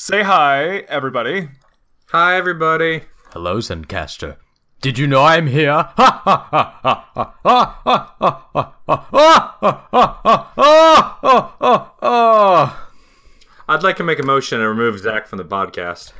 Say hi, everybody. Hi, everybody. Hello, Zencastr. Did you know I'm here? I'd like to make a motion and remove Zach from the podcast.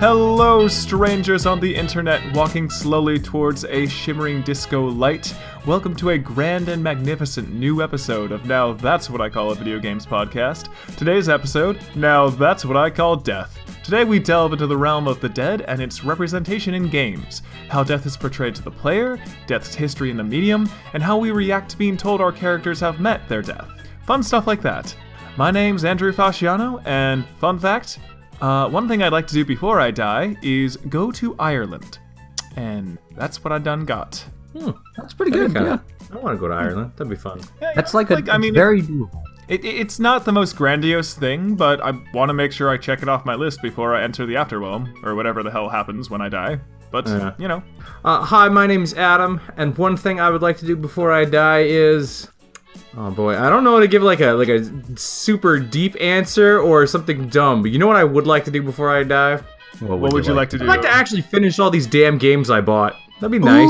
Hello, strangers on the internet walking slowly towards a shimmering disco light. Welcome to a grand and magnificent new episode of Now That's What I Call a Video Games Podcast. Today's episode, Now That's What I Call Death. Today we delve into the realm of the dead and its representation in games, how death is portrayed to the player, death's history in the medium, and how we react to being told our characters have met their death. Fun stuff like that. My name's Andrew Fasciano, and fun fact uh, one thing I'd like to do before I die is go to Ireland. And that's what I done got. That's pretty good. Kinda- Yeah. I want to go to Ireland. That'd be fun. That's like a Like, I mean, very doable. It, it- it's not the most grandiose thing, but I want to make sure I check it off my list before I enter the afterwhelm, or whatever the hell happens when I die. But, Yeah. you know. Uh, hi, my name's Adam, and one thing I would like to do before I die is. Oh boy, I don't know how to give like a like a super deep answer or something dumb, but you know what I would like to do before I die? What would you like to do? I'd like to actually finish all these damn games I bought. That'd be nice.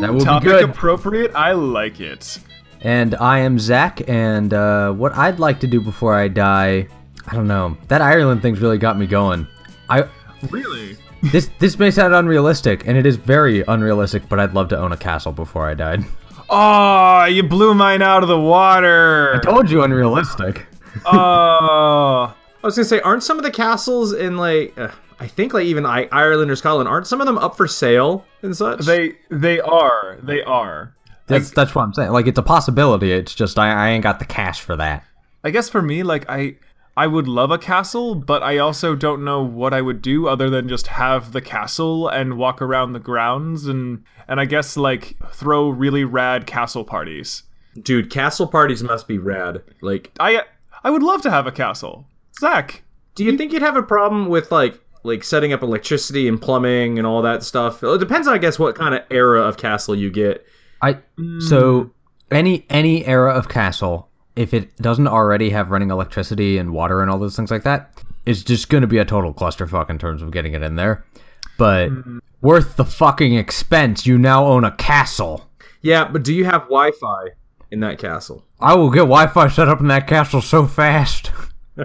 That will be Topic good. appropriate? I like it. And I am Zach, and uh, what I'd like to do before I die, I don't know. That Ireland thing's really got me going. I Really? this this may sound unrealistic, and it is very unrealistic, but I'd love to own a castle before I died. Oh, you blew mine out of the water. I told you unrealistic. Oh. I was gonna say, aren't some of the castles in like, uh, I think like even I- Ireland or Scotland, aren't some of them up for sale and such? They they are. They are. That's that's what I'm saying. Like it's a possibility. It's just I, I ain't got the cash for that. I guess for me, like I I would love a castle, but I also don't know what I would do other than just have the castle and walk around the grounds and and I guess like throw really rad castle parties. Dude, castle parties must be rad. Like, I I would love to have a castle. Zach, do you think you'd have a problem with like like setting up electricity and plumbing and all that stuff? It depends, I guess, what kind of era of castle you get. I so hmm. any any era of castle, if it doesn't already have running electricity and water and all those things like that, it's just gonna be a total clusterfuck in terms of getting it in there. But mm-hmm. worth the fucking expense. You now own a castle. Yeah, but do you have Wi-Fi in that castle? I will get Wi-Fi set up in that castle so fast.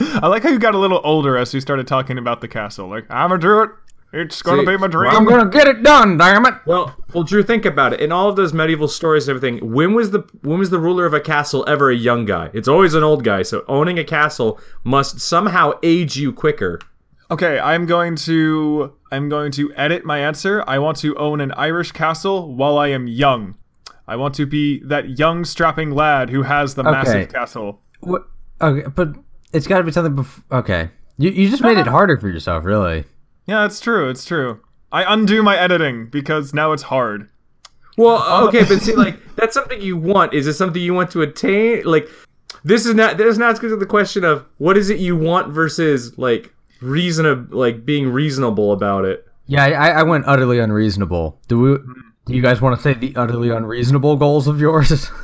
I like how you got a little older as you started talking about the castle. Like I'm a druid. It's gonna See, be my dream. I'm gonna get it done. Damn it! Well, well, Drew, think about it. In all of those medieval stories and everything, when was the when was the ruler of a castle ever a young guy? It's always an old guy. So owning a castle must somehow age you quicker. Okay, I'm going to I'm going to edit my answer. I want to own an Irish castle while I am young. I want to be that young strapping lad who has the massive castle. What? Okay, but it's got to be something. Bef- okay, you you just made it uh-huh. harder for yourself, really. Yeah, it's true. It's true. I undo my editing because now it's hard. Well, uh, okay, but see, like that's something you want. Is it something you want to attain? Like, this is not. This is not to the question of what is it you want versus like reasonable, like being reasonable about it. Yeah, I, I went utterly unreasonable. Do we? Do you guys want to say the utterly unreasonable goals of yours?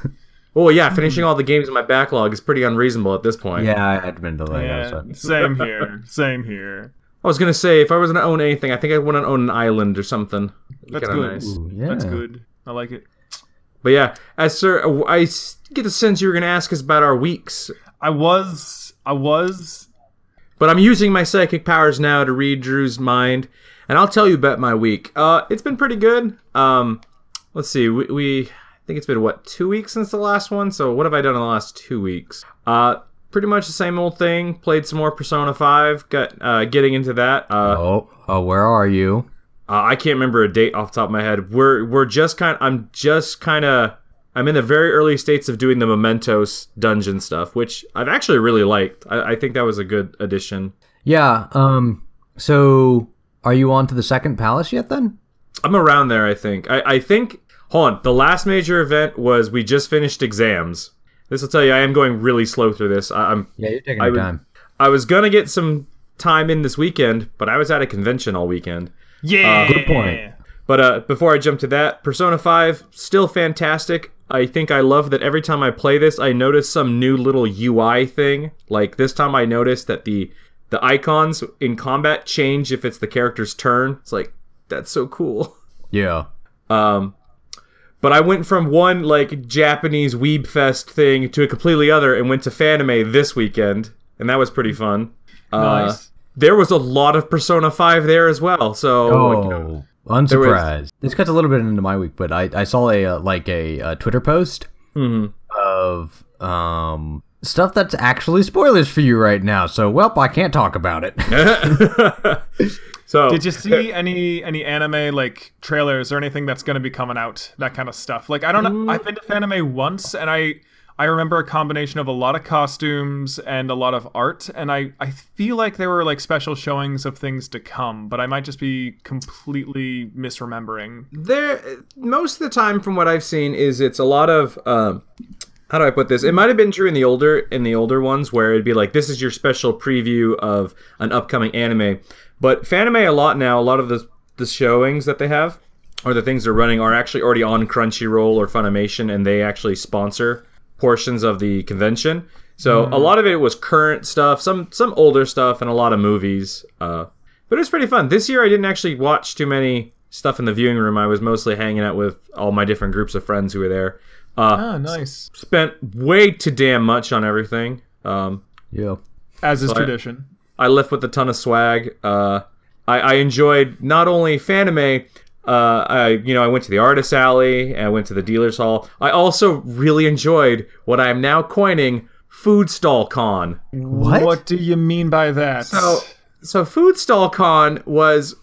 Oh yeah, finishing all the games in my backlog is pretty unreasonable at this point. yeah, I had been delayed. Yeah, also. same here. Same here. I was gonna say if I was gonna own anything, I think I want to own an island or something. That's Kinda good. nice. Ooh, yeah. That's good. I like it. But yeah, as sir, I s- get the sense you were gonna ask us about our weeks. I was I was But I'm using my psychic powers now to read Drew's mind, and I'll tell you about my week. Uh, it's been pretty good. Um, let's see, we, we I think it's been what two weeks since the last one. So what have I done in the last two weeks? Uh, pretty much the same old thing. Played some more Persona Five. Got uh, getting into that. Uh, Oh, oh, where are you? Uh, I can't remember a date off the top of my head. We're we're just kind. I'm just kind of. I'm in the very early states of doing the Mementos dungeon stuff, which I've actually really liked. I, I think that was a good addition. Yeah. Um. So, are you on to the second palace yet? Then. I'm around there. I think. I, I think. Hold on. The last major event was we just finished exams. This will tell you I am going really slow through this. I, I'm. Yeah, you're taking I your would- time. I was gonna get some time in this weekend, but I was at a convention all weekend. Yeah. good point. But uh, before I jump to that, Persona 5 still fantastic. I think I love that every time I play this, I notice some new little UI thing. Like this time, I noticed that the the icons in combat change if it's the character's turn. It's like that's so cool. Yeah. Um, but I went from one like Japanese weeb fest thing to a completely other, and went to Fanime this weekend, and that was pretty fun. Uh, Nice. there was a lot of Persona 5 there as well. So Oh, unsurprised. This cuts a little bit into my week, but I, I saw a uh, like a, uh Twitter post Mhm. of um stuff that's actually spoilers for you right now. So, welp, I can't talk about it. so Did you see any any anime like trailers or anything that's going to be coming out? That kind of stuff. Like I don't know. I've been to anime once, and I I remember a combination of a lot of costumes and a lot of art, and I I feel like there were like special showings of things to come, but I might just be completely misremembering. there most of the time from what I've seen is it's a lot of um how do I put this? It might have been true in the older in the older ones where it'd be like this is your special preview of an upcoming anime. But Fanime a lot now, a lot of the the showings that they have or the things they're running are actually already on Crunchyroll or Funimation and they actually sponsor portions of the convention. So a lot of it was current stuff, some some older stuff and a lot of movies. Uh but it was pretty fun. This year I didn't actually watch too many stuff in the viewing room. I was mostly hanging out with all my different groups of friends who were there. Uh, Ah, nice. spent way too damn much on everything. Um, yeah. As is But- tradition. I left with a ton of swag. Uh, I, I enjoyed not only Fanime. Uh, I you know I went to the artist alley and I went to the dealers hall. I also really enjoyed what I am now coining food stall con. What? What do you mean by that? So so food stall con was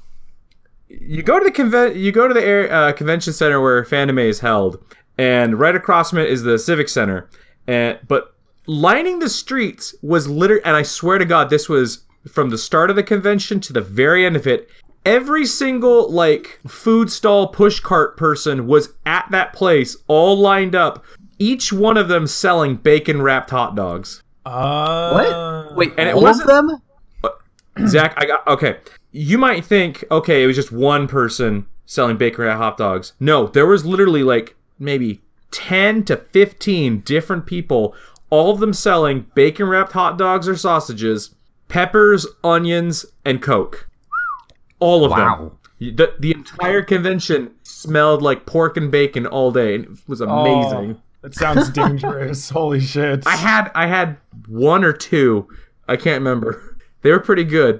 you go to the conven- you go to the air, uh, convention center where Fanime is held, and right across from it is the civic center. And but lining the streets was literally, and I swear to God, this was from the start of the convention to the very end of it. Every single like food stall push cart person was at that place, all lined up. Each one of them selling bacon wrapped hot dogs. uh, What? Wait, And it all of wasn't- them? Zach, I got okay. You might think, okay, it was just one person selling bacon wrapped hot dogs. No, there was literally like maybe ten to fifteen different people, all of them selling bacon wrapped hot dogs or sausages, peppers, onions, and Coke. All of Wow. them. The, the entire convention smelled like pork and bacon all day, and it was amazing. Oh, that sounds dangerous. Holy shit. I had I had one or two. I can't remember. They were pretty good.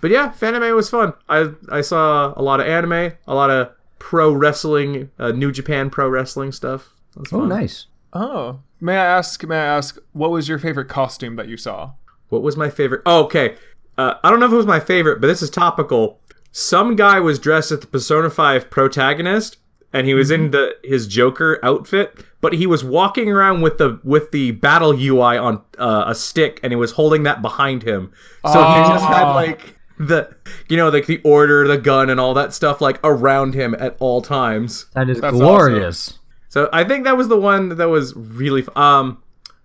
But yeah, Fanime was fun. I I saw a lot of anime, a lot of pro wrestling, uh, New Japan pro wrestling stuff. Oh, nice. Oh, may I ask? May I ask? What was your favorite costume that you saw? What was my favorite? Oh, okay. Uh, I don't know if it was my favorite, but this is topical. Some guy was dressed as the Persona 5 protagonist, and he was in the his Joker outfit, but he was walking around with the with the battle UI on uh, a stick, and he was holding that behind him. So he just had Oh. like the you know like the order, the gun, and all that stuff like around him at all times. That is That's glorious. So I think that was the one that was really f- um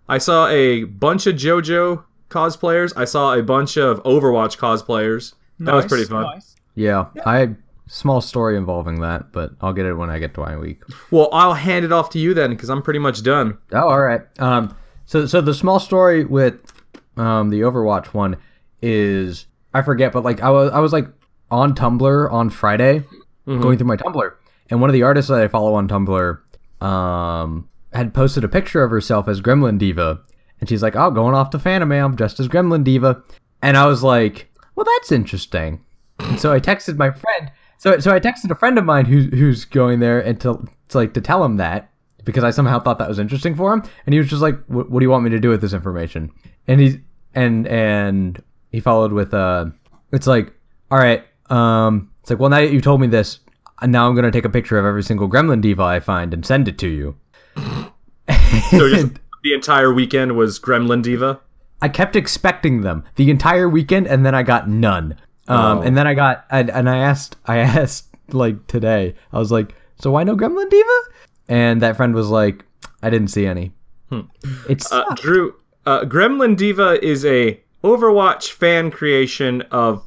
I saw a bunch of JoJo cosplayers. I saw a bunch of Overwatch cosplayers. That was pretty fun. nice. Yeah, I small story involving that, but I'll get it when I get to my week. Well, I'll hand it off to you then because I'm pretty much done. Oh, all right. Um, so so the small story with um the Overwatch one is I forget, but like I was I was like on Tumblr on Friday, going through my Tumblr, and one of the artists that I follow on Tumblr, um, had posted a picture of herself as Gremlin D.Va, and she's like, "Oh, going off to Fanime, I'm dressed as Gremlin D.Va," and I was like, "Well, that's interesting." And so I texted my friend. So so I texted a friend of mine who's who's going there and to, to like to tell him that because I somehow thought that was interesting for him, and he was just like, "What what do you want me to do with this information?" And he and and he followed with uh, it's like, "All right, um, it's like, well, now that you told me this, now I'm gonna take a picture of every single Gremlin D.Va I find and send it to you." So just the entire weekend was Gremlin D.Va. I kept expecting them the entire weekend, and then I got none. Um, Oh. and then I got, and, and I asked, I asked like today, I was like, so why no Gremlin D.Va? And that friend was like, I didn't see any. It's Uh, Drew, uh, Gremlin D.Va is a Overwatch fan creation of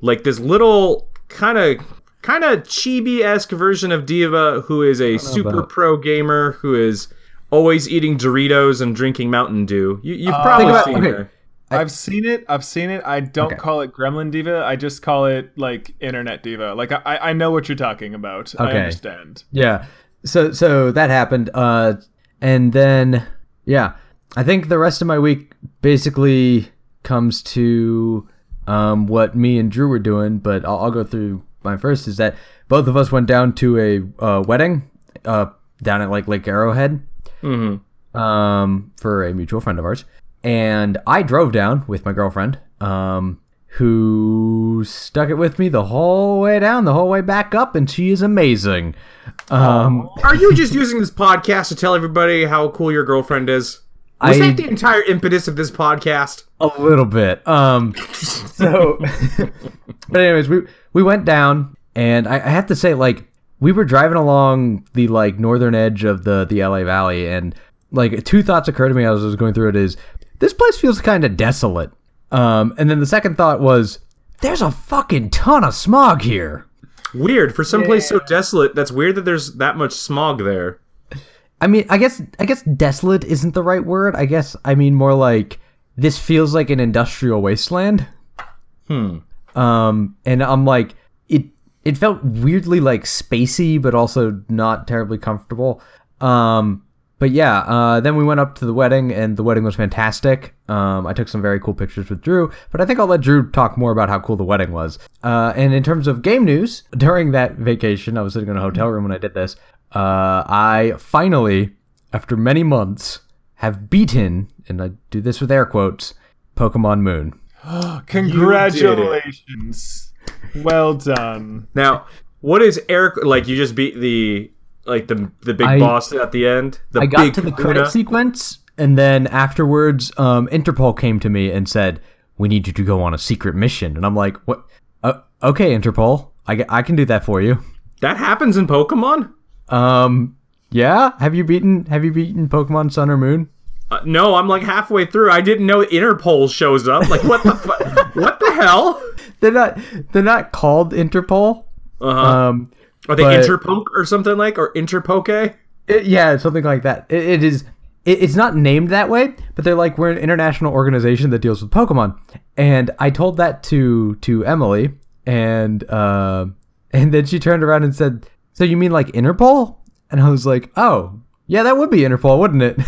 like this little kind of kind of chibi esque version of D.Va who is a super about- pro gamer who is always eating Doritos and drinking Mountain Dew. You, you've Uh, probably about- seen okay. her. I've seen it. I've seen it. I don't Okay. call it Gremlin Diva. I just call it like Internet Diva. Like I, I know what you're talking about. I Okay. understand. Yeah. So so that happened. Uh, and then yeah, I think the rest of my week basically comes to um what me and Drew were doing. But I'll, I'll go through my first. Is that both of us went down to a uh, wedding, uh, down at like Lake Arrowhead, Mm-hmm. um, for a mutual friend of ours, and I drove down with my girlfriend, um, who stuck it with me the whole way down, the whole way back up, and she is amazing. Um, Are you just using this podcast to tell everybody how cool your girlfriend is? Was I- that the entire impetus of this podcast? A little bit. Um, so, but anyways, we we went down, and I, I have to say, like, we were driving along the like northern edge of the the LA Valley, and like two thoughts occurred to me as I was going through it: is this place feels kind of desolate. Um, and then the second thought was, there's a fucking ton of smog here. Weird for some place so desolate. That's weird that there's that much smog there. I mean, I guess I guess desolate isn't the right word. I guess I mean more like this feels like an industrial wasteland. Hmm. Um, and I'm like, it it felt weirdly like spacey, but also not terribly comfortable. Um, but yeah, uh, then we went up to the wedding, and the wedding was fantastic. Um, I took some very cool pictures with Drew, but I think I'll let Drew talk more about how cool the wedding was. Uh, and in terms of game news, during that vacation, I was sitting in a hotel room when I did this. Uh, I finally, after many months, have beaten, and I do this with air quotes, Pokemon Moon. Congratulations. Well done. Now, what is Eric like? You just beat the like the the big I- boss at the end. The I got big to the Kahuna? credit sequence, and then afterwards, um, Interpol came to me and said, "We need you to go on a secret mission." And I'm like, "What? Uh, okay, Interpol, I, I can do that for you." That happens in Pokemon. Um, yeah. Have you beaten Have you beaten Pokemon Sun or Moon? Uh, no, I'm like halfway through. I didn't know Interpol shows up. Like what the fu- what the hell? They're not. They're not called Interpol. Uh-huh. Um, Are they but- Interpoke or something like or Interpoke? It- yeah, something like that. It, it is. It, it's not named that way, but they're like we're an international organization that deals with Pokemon. And I told that to to Emily, and uh, and then she turned around and said, "So you mean like Interpol?" And I was like, "Oh, yeah, that would be Interpol, wouldn't it?"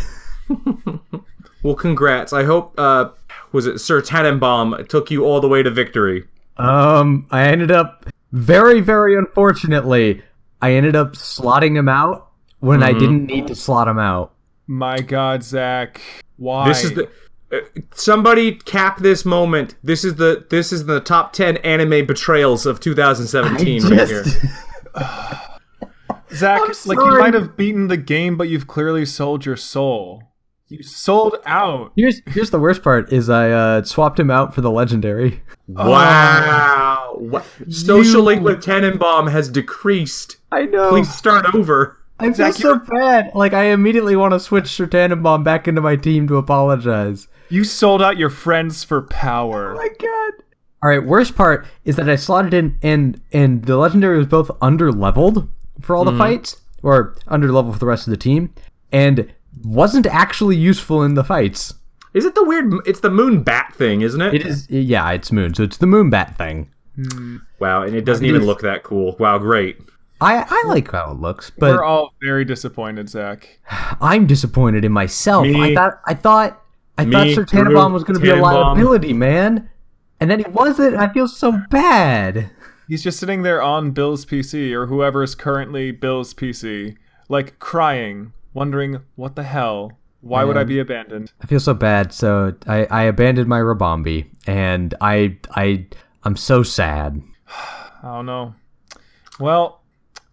Well, congrats. I hope uh was it Sir Tannenbaum took you all the way to victory. Um, I ended up very, very unfortunately, I ended up slotting him out when I didn't need to slot him out. My God, Zach. Why? This is the uh, somebody cap this moment. This is the this is the top 10 anime betrayals of 2017 right here. Zach. Like you might have beaten the game, but you've clearly sold your soul. You sold out. Here's here's the worst part: is I uh, swapped him out for the legendary. Wow. Wha- Social You- link with Tannenbaum has decreased. I know. Please start over. I feel Zach, so you're- bad. Like I immediately want to switch Sir Tannenbaum back into my team to apologize. You sold out your friends for power. my god. All right. Worst part is that I slotted in, and and the legendary was both under leveled for all the fights, or under level for the rest of the team, and wasn't actually useful in the fights. Is it the weird it's the moon bat thing, isn't it? It is, yeah, it's Moon, so it's the moon bat thing. Hmm. Wow, and it doesn't even look that cool. Wow, great. I I like how it looks, but We're all very disappointed, Zach. I'm disappointed in myself. Me. I thought I thought I thought Me, Sir Drew, Tannenbaum was going to be a liability, man, and then he wasn't. I feel so bad. He's just sitting there on Bill's PC or whoever is currently Bill's PC, like crying, wondering what the hell. Why would I be abandoned? I feel so bad. So I, I abandoned my Rabombi, and I I I'm so sad. I don't know. Well,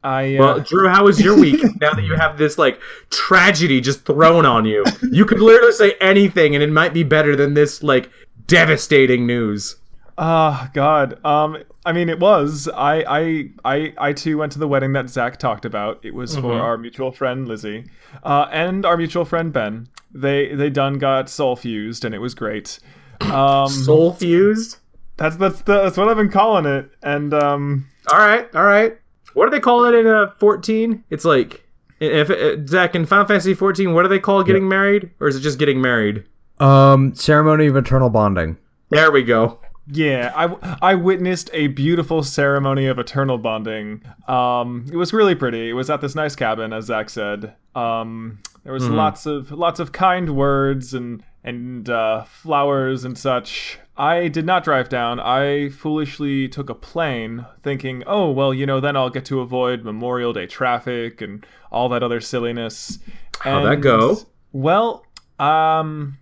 I uh, Well, Drew, how was your week now that you have this like tragedy just thrown on you? You could literally say anything and it might be better than this like devastating news. Ah, God. Um, I mean, it was. I, I, I, I too went to the wedding that Zach talked about. It was for our mutual friend Lizzie, uh, and our mutual friend Ben. They, they done got soul fused, and it was great. Um, Soul fused? That's that's the, that's what I've been calling it. And um, All right, all right. What do they call it in uh, 14? It's like if uh, Zach in Final Fantasy 14, what do they call getting married, or is it just getting married? Um, ceremony of eternal bonding. There we go. Yeah, I I witnessed a beautiful ceremony of eternal bonding. Um, it was really pretty. It was at this nice cabin, as Zach said. Um, there was lots of lots of kind words and and uh, flowers and such. I did not drive down. I foolishly took a plane, thinking, "Oh well, you know, then I'll get to avoid Memorial Day traffic and all that other silliness." How'd that And, go? Well, um,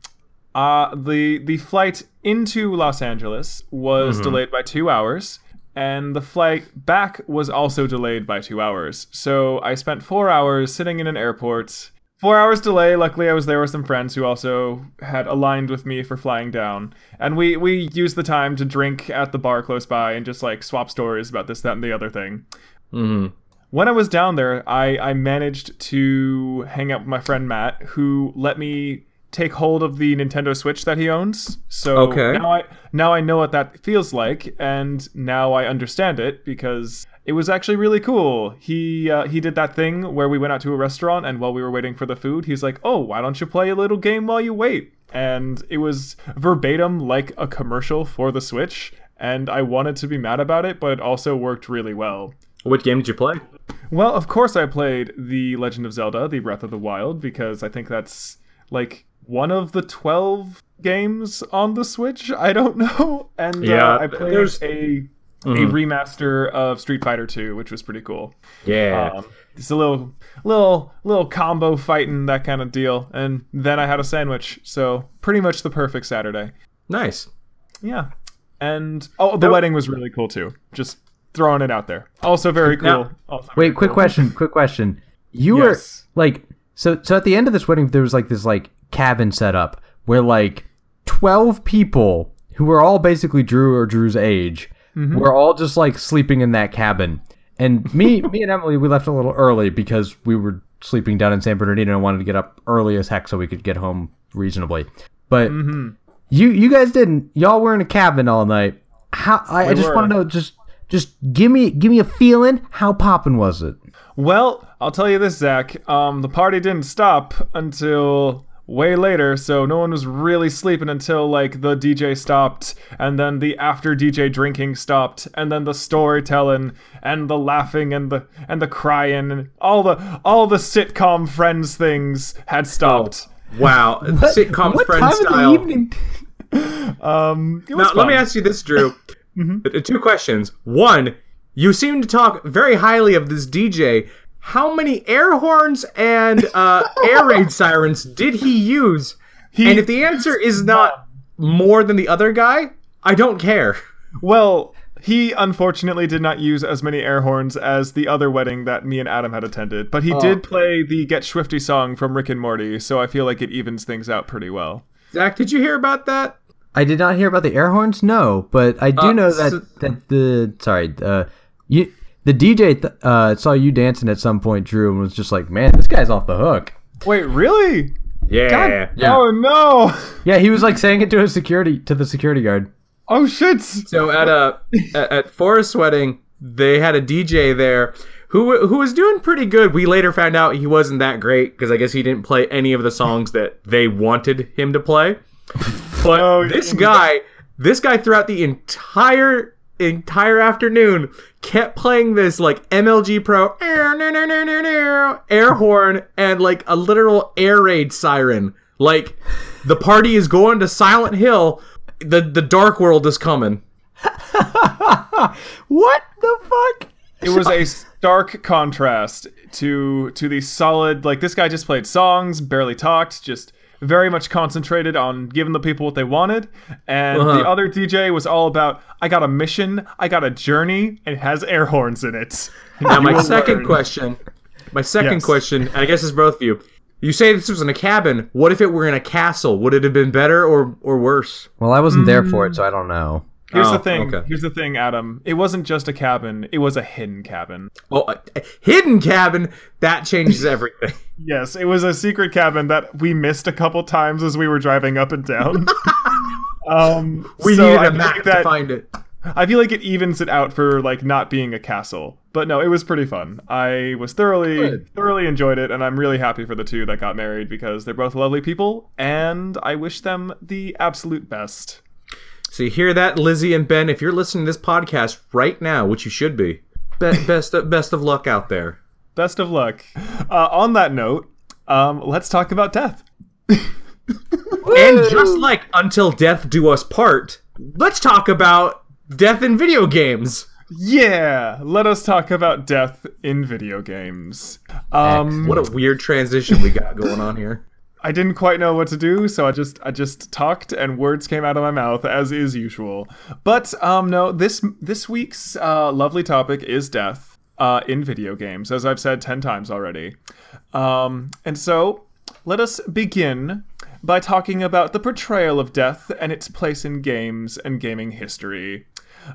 uh, the the flight into Los Angeles was delayed by two hours, and the flight back was also delayed by two hours. So I spent four hours sitting in an airport. Four hours delay. Luckily, I was there with some friends who also had aligned with me for flying down, and we we used the time to drink at the bar close by and just like swap stories about this, that, and the other thing hmm when I was down there, I, I managed to hang out with my friend Matt, who let me take hold of the Nintendo Switch that he owns. So Okay. now I now I know what that feels like, and now I understand it because it was actually really cool. He uh, he did that thing where we went out to a restaurant, and while we were waiting for the food, he's like, "Oh, why don't you play a little game while you wait?" And it was verbatim like a commercial for the Switch. And I wanted to be mad about it, but it also worked really well. What game did you play? Well, of course, I played The Legend of Zelda: The Breath of the Wild because I think that's like one of the twelve games on the Switch. I don't know, and Yeah, uh, I played there's- a a remaster of Street Fighter Two, which was pretty cool. Yeah. Um, it's a little, little, little combo fighting that kind of deal, and then I had a sandwich, so pretty much the perfect Saturday. nice. Yeah, and oh, the Nope. wedding was really cool too. Just throwing it out there. Also very cool. Now- also very Wait, quick question. Quick question. You Yes. were like, so so at the end of this wedding, there was like this like cabin set up where like twelve people who were all basically Drew or Drew's age mm-hmm. were all just like sleeping in that cabin. And me, me and Emily, we left a little early because we were sleeping down in San Bernardino and wanted to get up early as heck so we could get home reasonably. But mm-hmm. you, you guys didn't. Y'all were in a cabin all night. How? I, I just want to know. Just, just give me, give me a feeling. How poppin' was it? Well, I'll tell you this, Zach. Um, the party didn't stop until way later, so no one was really sleeping until like the DJ stopped, and then the after DJ drinking stopped, and then the storytelling and the laughing and the and the crying and all the all the sitcom friends things had stopped. Wow. Sitcom what friend time style. of the evening? Um, it was Now, let me ask you this, Drew. Uh, Two questions. One, you seem to talk very highly of this DJ. How many air horns and uh, air raid sirens did he use? He- and if the answer is not more than the other guy, I don't care. Well, he unfortunately did not use as many air horns as the other wedding that me and Adam had attended, but he did play the Get Schwifty song from Rick and Morty, so I feel like it evens things out pretty well. Zach, did you hear about that? I did not hear about the air horns. No, but I do Uh, know so- that that the sorry, uh, you the DJ th- uh, saw you dancing at some point, Drew, and was just like, "Man, this guy's off the hook." Wait, really? Yeah. Yeah. Oh no! Yeah, he was like saying it to his security to the security guard. Oh shit! So at a at, at Forrest's wedding, they had a DJ there who who was doing pretty good. We later found out he wasn't that great because I guess he didn't play any of the songs that they wanted him to play. But Oh, this guy, this guy throughout the entire entire afternoon kept playing this like MLG Pro air horn and like a literal air raid siren. Like the party is going to Silent Hill. The the dark world is coming. What the fuck? It was a stark contrast to to the solid like this guy just played songs, barely talked, just very much concentrated on giving the people what they wanted. And Uh-huh. the other DJ was all about I got a mission, I got a journey, and it has air horns in it. Now, my second learn. question, my second Yes. question, and I guess it's both of you. You say this was in a cabin. What if it were in a castle? Would it have been better or or worse? Well, I wasn't there for it, so I don't know. Here's Oh, the thing. okay. Here's the thing, Adam. It wasn't just a cabin. It was a hidden cabin. Oh, a, a hidden cabin that changes everything. Yes, it was a secret cabin that we missed a couple times as we were driving up and down. Um, We so I needed a map like to that- find it. I feel like it evens it out for like not being a castle. But no, it was pretty fun. I was thoroughly Good. thoroughly enjoyed it and I'm really happy for the two that got married because they're both lovely people and I wish them the absolute best. So you hear that, Lizzie and Ben? If you're listening to this podcast right now, which you should be, be- best of, best of luck out there. Best of luck. Uh, on that note, um, let's talk about death. And just like Until Death Do Us Part, let's talk about death in video games. Yeah, let us talk about death in video games. Um, What a weird transition we got going on here. I didn't quite know what to do, so I just I just talked and words came out of my mouth as is usual. But um no, this this week's uh, lovely topic is death uh, in video games, as I've said ten times already. Um, and so let us begin by talking about the portrayal of death and its place in games and gaming history.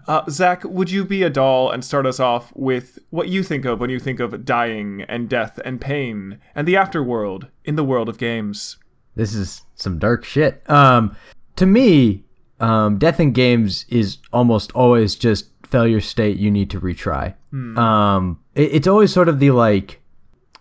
Uh, Zach, would you be a doll and start us off with what you think of when you think of dying and death and pain and the afterworld in the world of games? This is some dark shit. Um, to me, um, death in games is almost always just failure state. You need to retry. Um, it, it's always sort of the like.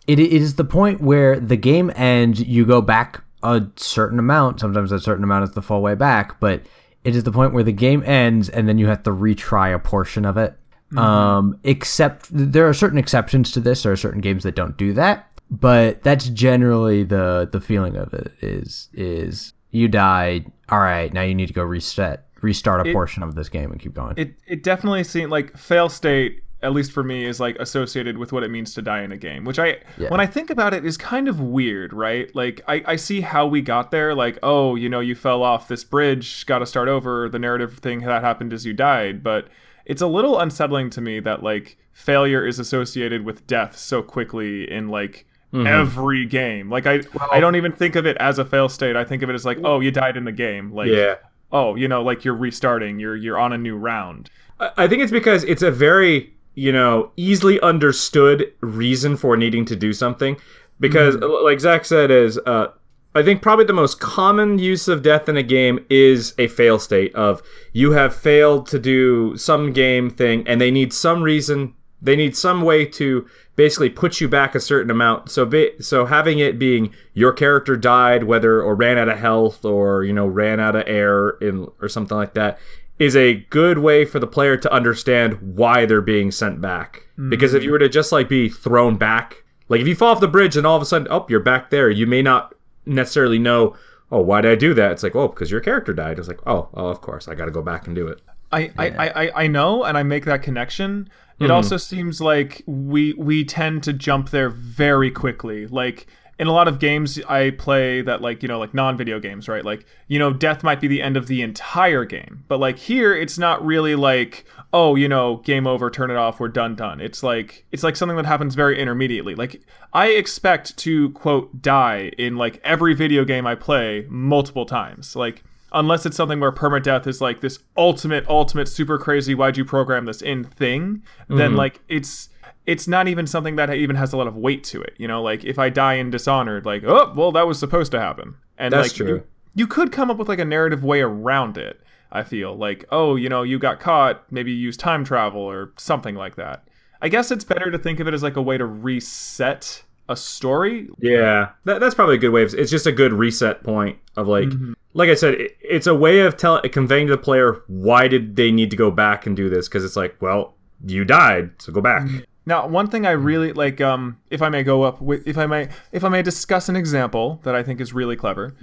It, it is the point where the game ends. You go back a certain amount. Sometimes a certain amount is the full way back, but it is the point where the game ends and then you have to retry a portion of it. Um, except there are certain exceptions to this. There are certain games that don't do that, but that's generally the the feeling of it. Is is you died? All right, now you need to go reset, restart a portion of this game and keep going. It it definitely seemed like fail state, at least for me, is like associated with what it means to die in a game. Which I Yeah. when I think about it is kind of weird, right? Like I, I see how we got there, like, oh, you know, you fell off this bridge, gotta start over, the narrative thing that happened is you died, but it's a little unsettling to me that like failure is associated with death so quickly in like mm-hmm. every game. Like I I don't even think of it as a fail state. I think of it as like, oh, you died in the game. Like Yeah. oh, you know, like you're restarting, you're you're on a new round. I think it's because it's a very, you know, easily understood reason for needing to do something. Because, like Zach said, is uh, I think probably the most common use of death in a game is a fail state of you have failed to do some game thing, and they need some reason, they need some way to basically put you back a certain amount. So, ba- so having it being your character died, whether or ran out of health, or you know ran out of air, in or something like that, is a good way for the player to understand why they're being sent back. Mm-hmm. Because if you were to just like be thrown back, like if you fall off the bridge and all of a sudden, oh, you're back there, you may not necessarily know, oh, why did I do that? It's like, oh, because your character died. It's like, oh, oh, of course, I got to go back and do it. I, I, I, I- I know and I make that connection. It mm-hmm. also seems like we we tend to jump there very quickly. Like in a lot of games I play that like, you know, like non-video games, right? Like, you know, death might be the end of the entire game. But like here it's not really like, oh, you know, game over, turn it off, we're done done. It's like it's like something that happens very intermediately. Like I expect to quote die in like every video game I play multiple times. Like unless it's something where permadeath is like this ultimate ultimate super crazy why'd you program this in thing then mm-hmm. like it's it's not even something that even has a lot of weight to it you know like if i die in dishonored like oh well that was supposed to happen and That's like true. You, you could come up with like a narrative way around it i feel like oh you know you got caught maybe you use time travel or something like that i guess it's better to think of it as like a way to reset a story Yeah, that, that's probably a good way. Of, it's just a good reset point of like, Mm-hmm. like I said, it, it's a way of tell, conveying to the player why did they need to go back and do this? Because it's like, well, you died, so go back. Now, one thing I really like, um, if I may go up with, if I may, if I may discuss an example that I think is really clever.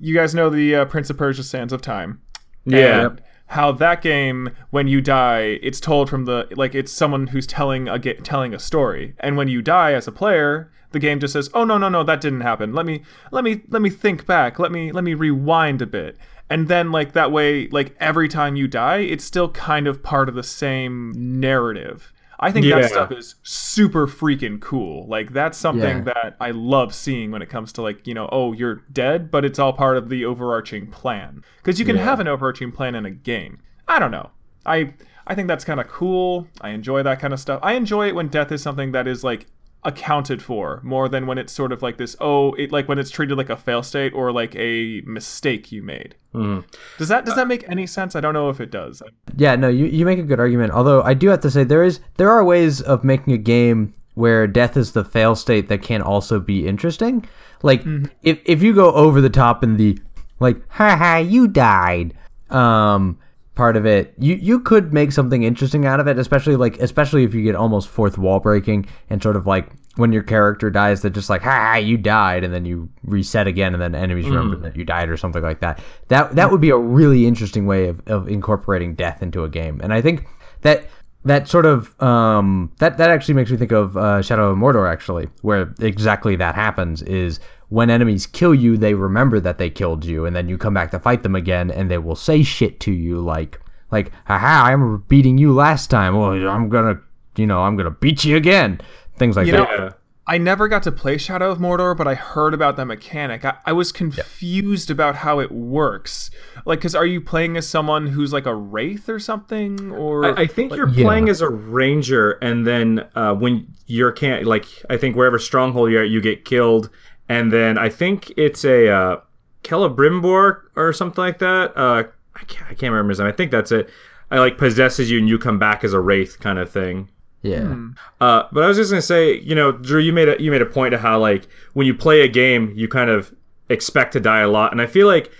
You guys know the uh, Prince of Persia: Sands of Time. Yeah. And how that game, when you die, it's told from the like it's someone who's telling a ga- telling a story, and when you die as a player, the game just says, "Oh no, no, no, that didn't happen. Let me, let me, let me think back. Let me, let me rewind a bit." And then like that way, like every time you die, it's still kind of part of the same narrative. I think Yeah. that stuff is super freaking cool. Like that's something Yeah. that I love seeing when it comes to like, you know, oh, you're dead, but it's all part of the overarching plan. Cuz you can have an overarching plan in a game. I don't know. I I think that's kind of cool. I enjoy that kind of stuff. I enjoy it when death is something that is like accounted for more than when it's sort of like this oh it like when it's treated like a fail state or like a mistake you made. Mm-hmm. Does that does uh, that make any sense? I don't know if it does. Yeah, no, you, you make a good argument. Although I do have to say there is there are ways of making a game where death is the fail state that can also be interesting. Like mm-hmm. if if you go over the top in the like haha you died um part of it, you you could make something interesting out of it, especially like especially if you get almost fourth wall breaking and sort of like when your character dies they're just like ha you died and then you reset again and then enemies remember that you died or something like that. That that would be a really interesting way of, of incorporating death into a game. And I think that that sort of um, that that actually makes me think of uh, Shadow of Mordor actually, where exactly that happens is when enemies kill you, they remember that they killed you, and then you come back to fight them again, and they will say shit to you like like, "Haha, I remember beating you last time. Well, I'm gonna, you know, I'm gonna beat you again." Things like You that. know, I never got to play Shadow of Mordor, but I heard about that mechanic. I, I was confused about how it works. Like, because are you playing as someone who's like a wraith or something? Or I, I think you're Yeah. playing as a ranger, and then uh, when you're can't like I think wherever stronghold you're at, you get killed, and then I think it's a uh, Celebrimbor or something like that. Uh, I can't I can't remember his name. I think that's it. I like possesses you and you come back as a wraith kind of thing. Yeah. Uh, but I was just gonna say, you know, Drew, you made a you made a point to how like when you play a game, you kind of expect to die a lot, and I feel like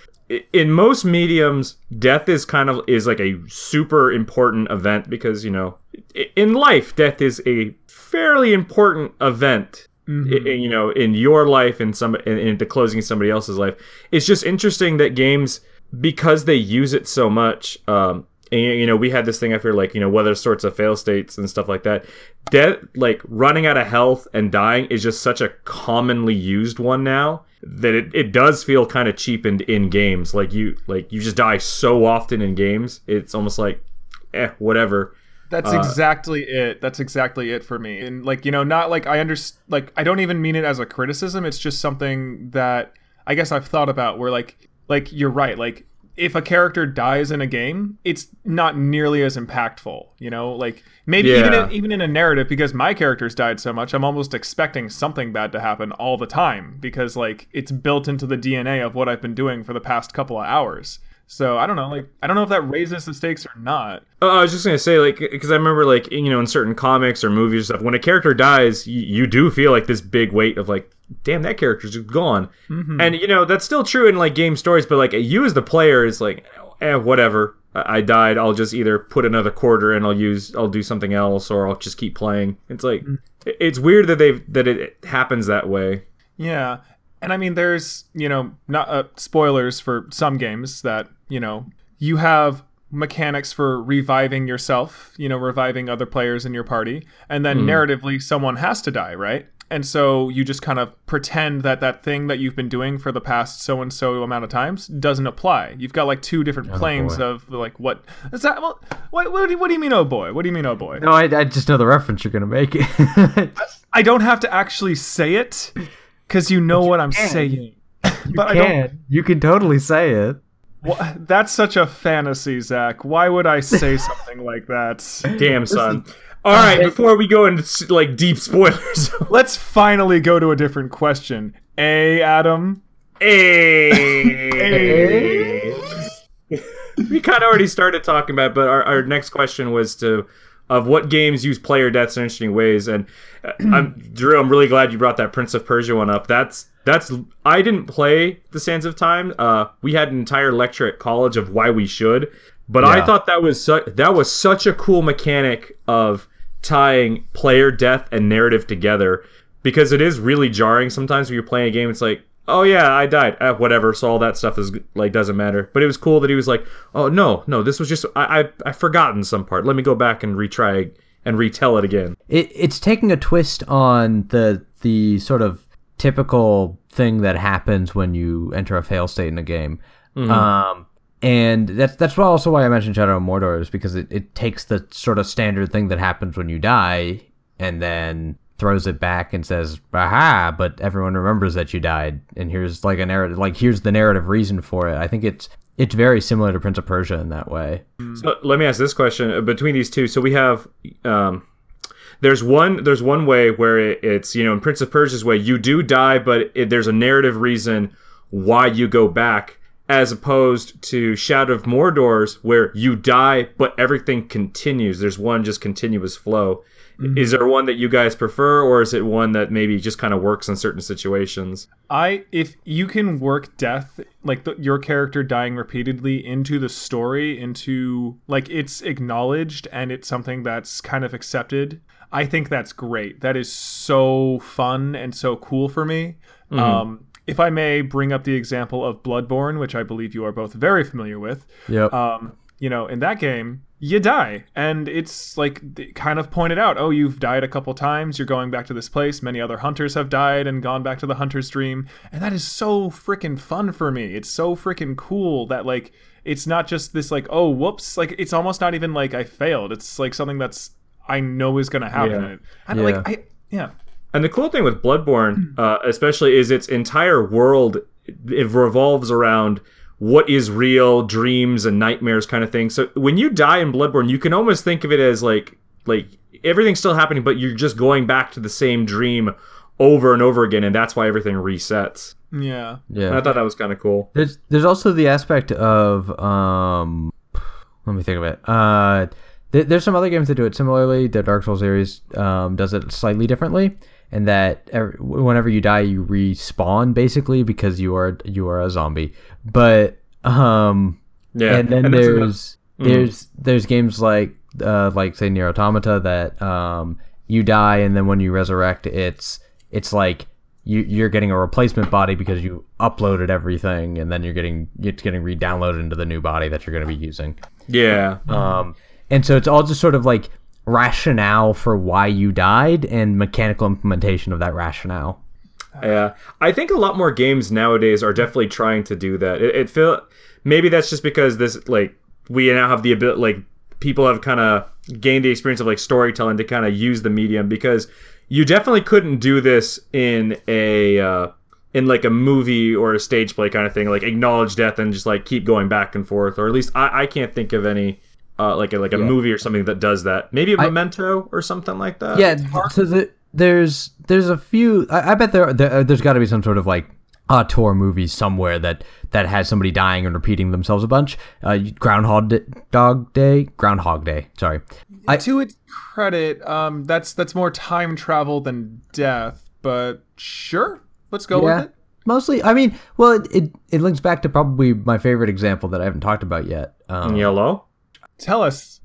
in most mediums, death is kind of is like a super important event because you know, in life, death is a fairly important event. I- i- you know, in your life and some in, in the closing somebody else's life. It's just interesting that games because they use it so much. Um, and you know, we had this thing up here like you know whether sorts of fail states and stuff like that. Death, like running out of health and dying, is just such a commonly used one now that it, it does feel kind of cheapened in games. Like you like you just die so often in games, it's almost like, eh, whatever. That's uh, exactly it. That's exactly it for me. And like, you know, not like I understand like I don't even mean it as a criticism. It's just something that I guess I've thought about where like like you're right. Like if a character dies in a game, it's not nearly as impactful, you know? Like maybe even in, even in a narrative because my characters died so much, I'm almost expecting something bad to happen all the time because like it's built into the DNA of what I've been doing for the past couple of hours. So I don't know, like I don't know if that raises the stakes or not. Oh, I was just gonna say, like, because I remember, like, you know, in certain comics or movies and stuff, when a character dies, you, you do feel like this big weight of like, damn, that character's gone. And you know, that's still true in like game stories, but like you as the player is like, eh, whatever. I died. I'll just either put another quarter and I'll use, I'll do something else, or I'll just keep playing. It's like, it- it's weird that they've that it happens that way. Yeah. And I mean, there's, you know, not uh, spoilers for some games that, you know, you have mechanics for reviving yourself, you know, reviving other players in your party. And then hmm. narratively, someone has to die, right? And so you just kind of pretend that that thing that you've been doing for the past so and so amount of times doesn't apply. You've got like two different oh, planes boy. of like what is that? Well, what, what, do you, what do you mean, oh boy? What do you mean, oh boy? No, I, I just know the reference you're gonna make. I don't have to actually say it because you know what I'm saying. but I don't. can. You can totally say it. Wha- That's such a fantasy, Zach. Why would I say something like that? Damn, son. All right, before we go into like deep spoilers, Let's finally go to a different question. A Adam. Hey. we kind of already started talking about, it, but our, our next question was to of what games use player deaths in interesting ways. And uh, I'm Drew. I'm really glad you brought that Prince of Persia one up. That's that's I didn't play the Sands of Time. Uh, we had an entire lecture at college of why we should, but I thought that was su- that was such a cool mechanic of tying player death and narrative together because it is really jarring sometimes when you're playing a game. It's like, oh yeah, I died, eh, whatever. So all that stuff is like doesn't matter. But it was cool that he was like, oh no, no, this was just I I I've forgotten some part. Let me go back and retry and retell it again. it, it's taking a twist on the the sort of typical thing that happens when you enter a fail state in a game. Um, and that's that's also why I mentioned Shadow of Mordor is because it, it takes the sort of standard thing that happens when you die and then throws it back and says, "Aha!" But everyone remembers that you died, and here's like a narrative, like here's the narrative reason for it. I think it's it's very similar to Prince of Persia in that way. So let me ask this question uh, between these two. So we have um, there's one there's one way where it, it's you know in Prince of Persia's way you do die, but it, there's a narrative reason why you go back, as opposed to Shadow of Mordor's where you die but everything continues. There's one just continuous flow. Is there one that you guys prefer, or is it one that maybe just kind of works in certain situations? I if you can work death like the, your character dying repeatedly into the story into like it's acknowledged and it's something that's kind of accepted. I think that's great. That is so fun and so cool for me. Um, if I may bring up the example of Bloodborne, which I believe you are both very familiar with. Yep. um, you know, in that game, you die, and it's like kind of pointed out, oh, you've died a couple times. You're going back to this place. Many other hunters have died and gone back to the hunter's dream, and that is so freaking fun for me. It's so freaking cool that like it's not just this like oh whoops, like it's almost not even like I failed. It's like something that's I know is gonna happen. Yeah. And Yeah. like I yeah. And the cool thing with Bloodborne, uh, especially, is its entire world it revolves around what is real, dreams and nightmares, kind of thing. So when you die in Bloodborne, you can almost think of it as like like everything's still happening, but you're just going back to the same dream over and over again, and that's why everything resets. Yeah. yeah. And I thought that was kind of cool. There's there's also the aspect of um, let me think of it. Uh, th- there's some other games that do it similarly. The Dark Souls series um, does it slightly differently, and that ev- whenever you die, you respawn basically because you are you are a zombie. But um, Yeah, and then and there's another- there's there's games like uh, like say Nier Automata that um, you die and then when you resurrect, it's it's like you you're getting a replacement body because you uploaded everything and then you're getting it's getting re-downloaded into the new body that you're going to be using. Yeah, Um, and so it's all just sort of like rationale for why you died and mechanical implementation of that rationale. Yeah, I think a lot more games nowadays are definitely trying to do that. It, it feel maybe that's just because this like we now have the ability like people have kind of gained the experience of like storytelling to kind of use the medium because you definitely couldn't do this in a uh, in like a movie or a stage play kind of thing like acknowledge death and just like keep going back and forth or at least I, I can't think of any uh, like a, like a movie or something that does that maybe a memento or something like that Yeah, so the, there's there's a few. I, I bet there, there there's got to be some sort of like auteur movie somewhere that that has somebody dying and repeating themselves a bunch. Uh, Groundhog D- Dog Day, Groundhog Day. Sorry. I, to its credit, um, that's that's more time travel than death, but sure, let's go yeah, with it. mostly. I mean, well, it, it it links back to probably my favorite example that I haven't talked about yet. Um, yellow Tell us.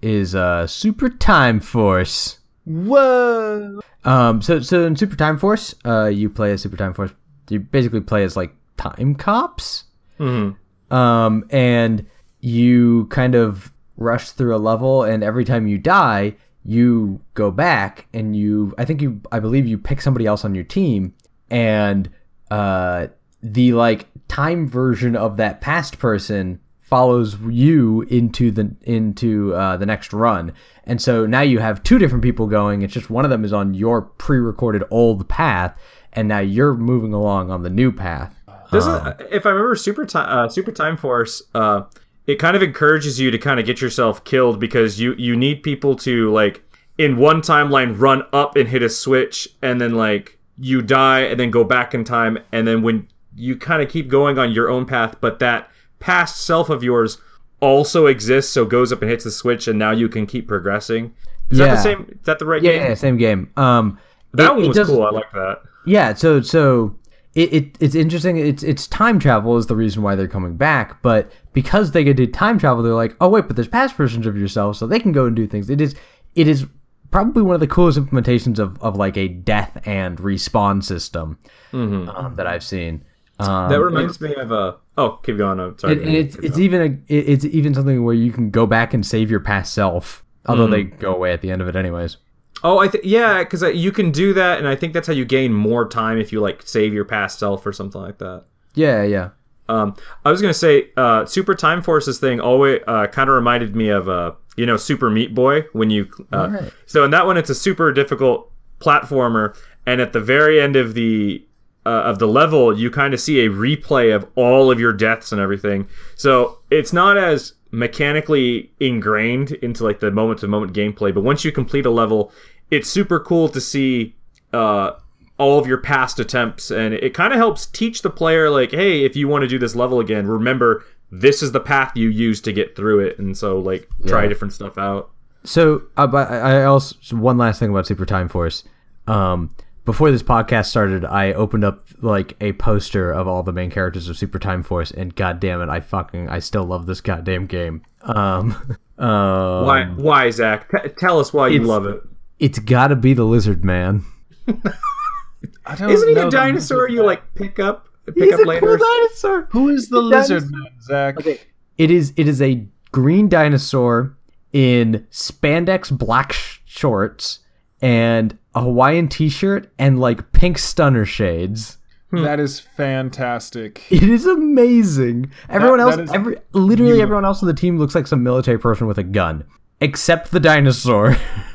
Is uh Super Time Force. Whoa! Um, so so in Super Time Force, uh, you play as Super Time Force. You basically play as like time cops. mm-hmm. Um, and you kind of rush through a level, and every time you die, you go back and you. I think you. I believe you pick somebody else on your team, and uh, the like time version of that past person follows you into the into uh, the next run. And so now you have two different people going. It's just one of them is on your pre-recorded old path and now you're moving along on the new path. Doesn't if I remember Super Time uh, Super Time Force, uh, it kind of encourages you to kind of get yourself killed because you you need people to like in one timeline run up and hit a switch and then like you die and then go back in time. And then when you kind of keep going on your own path, but that past self of yours also exists, so goes up and hits the switch, and now you can keep progressing. Is that the same? Is that the right yeah, game? yeah same game um That it- one was does- cool. I like that. Yeah, so so it, it it's interesting. It's it's time travel is the reason why they're coming back, but because they can do time travel, they're like, oh wait, but there's past versions of yourself, so they can go and do things. It is it is probably one of the coolest implementations of, of like a death and respawn system um, that I've seen. Um, That reminds me of a. Oh, keep going. I'm sorry. and, and it's it's even a it- it's even something where you can go back and save your past self, although they go away at the end of it anyways. Oh, I think yeah, because you can do that, and I think that's how you gain more time if you like save your past self or something like that. Yeah, yeah. Um, I was gonna say, uh, Super Time Forces thing always uh, kind of reminded me of uh, you know, Super Meat Boy when you. Uh, Right. So in that one, it's a super difficult platformer, and at the very end of the uh, of the level, you kind of see a replay of all of your deaths and everything. So it's not as mechanically ingrained into like the moment to moment gameplay. But once you complete a level, it's super cool to see uh, all of your past attempts, and it kind of helps teach the player like, hey, if you want to do this level again, remember this is the path you use to get through it, and so like try Yeah. different stuff out. So, uh, I also one last thing about Super Time Force. Um, before this podcast started, I opened up like a poster of all the main characters of Super Time Force, and god damn it, I fucking I still love this goddamn game. Um, um, Why? Why, Zach? T- tell us why you love it. It's got to be the Lizard Man. I don't Isn't he a dinosaur you like pick up pick up later? dinosaur. Who is the lizard man, Zach? It is it is a green dinosaur in spandex black sh- shorts and a Hawaiian t-shirt and like pink stunner shades. That is fantastic. It is amazing. Everyone that else, is every literally everyone else on the team looks like some military person with a gun, except the dinosaur.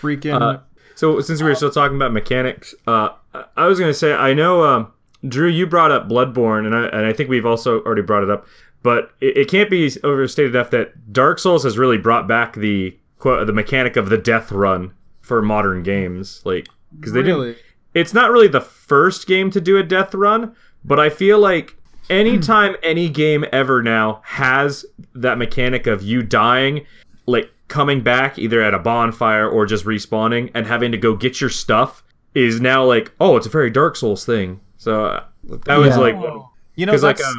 Freaking Uh, so since we were still talking about mechanics, uh, I was gonna say I know um, Drew, you brought up Bloodborne, and I and I think we've also already brought it up, but it, it can't be overstated enough that Dark Souls has really brought back the quote the mechanic of the death run for modern games, like because they really. didn't. It's not really the first game to do a death run, but I feel like anytime any game ever now has that mechanic of you dying, like coming back either at a bonfire or just respawning and having to go get your stuff is now like, oh, it's a very Dark Souls thing. So uh, that was Yeah. like, You know, because like, uh,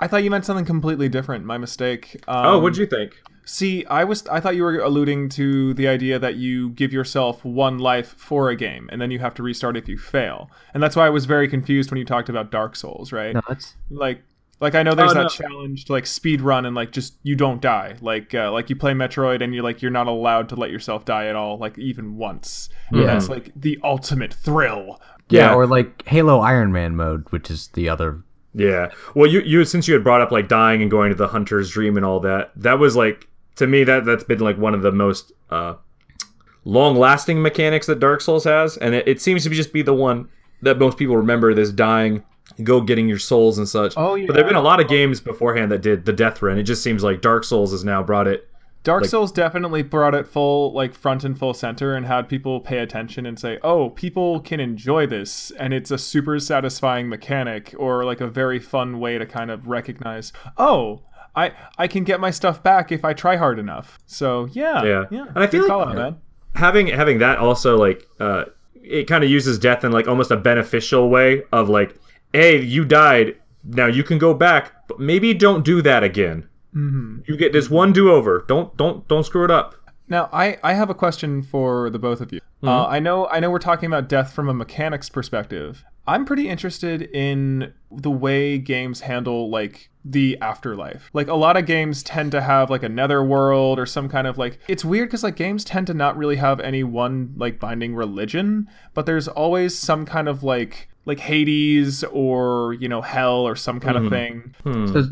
I thought you meant something completely different. My mistake. Um, oh, what'd you think? See, I was I thought you were alluding to the idea that you give yourself one life for a game and then you have to restart if you fail. And that's why I was very confused when you talked about Dark Souls, right? no, Like like I know there's Oh, that no. challenge to like speed run and like just you don't die. Like uh, like you play Metroid and you're like you're not allowed to let yourself die at all like even once. And Yeah. that's like the ultimate thrill. yeah, Yeah. or like Halo Iron Man mode, which is the other. Yeah. Well, you you since you had brought up like dying and going to the hunter's dream and all that, that was like to me that that's been like one of the most uh, long lasting mechanics that Dark Souls has, and it, it seems to be just be the one that most people remember. This dying, go getting your souls and such. Oh, yeah. But there've been a lot of games beforehand that did the death run. It just seems like Dark Souls has now brought it. Dark Like- Souls definitely brought it full, like front and full center, and had people pay attention and say, "Oh, people can enjoy this," and it's a super satisfying mechanic, or like a very fun way to kind of recognize, "Oh, I I can get my stuff back if I try hard enough." So yeah, Yeah. yeah. And I feel like- out, having having that also like uh it kind of uses death in like almost a beneficial way of like hey you died now you can go back but maybe don't do that again mm-hmm. you get this one do-over don't don't don't screw it up Now, I, I have a question for the both of you. Uh, I know I know we're talking about death from a mechanics perspective. I'm pretty interested in the way games handle like the afterlife. Like a lot of games tend to have like another world or some kind of like it's weird cuz like games tend to not really have any one like binding religion, but there's always some kind of like like Hades or, you know, hell or some kind of hmm. thing. Hmm. So,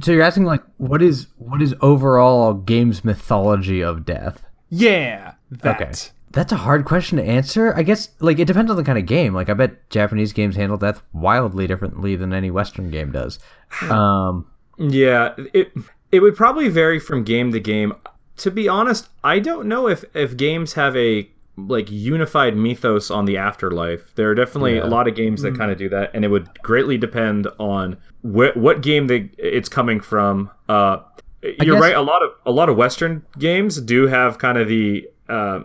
so you're asking like, what is what is overall games mythology of death? Yeah, that. Okay. That's a hard question to answer. I guess like it depends on the kind of game. Like I bet Japanese games handle death wildly differently than any Western game does. Um, yeah it it would probably vary from game to game to be honest i don't know if if games have a like unified mythos on the afterlife there are definitely a lot of games that kind of do that and it would greatly depend on wh- what game they, it's coming from uh you're guess- right a lot of a lot of western games do have kind of the uh,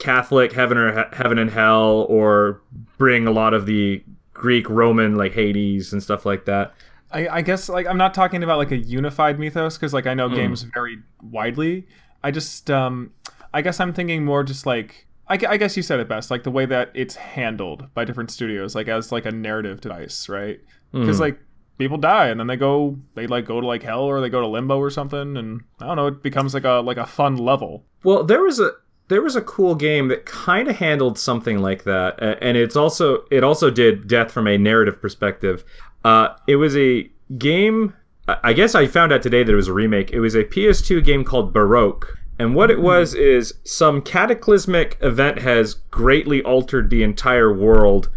catholic heaven or heaven and hell or bring a lot of the greek roman like hades and stuff like that I, I guess like I'm not talking about like a unified mythos because like I know games vary widely. I just um I guess I'm thinking more just like I, I guess you said it best like the way that it's handled by different studios like as like a narrative device right because like people die and then they go they like go to like hell or they go to limbo or something and I don't know it becomes like a like a fun level. Well, there was a there was a cool game that kind of handled something like that, and it's also it also did death from a narrative perspective. Uh, it was a game. I guess I found out today that it was a remake. It was a PS2 game called Baroque, and what it was is some cataclysmic event has greatly altered the entire world,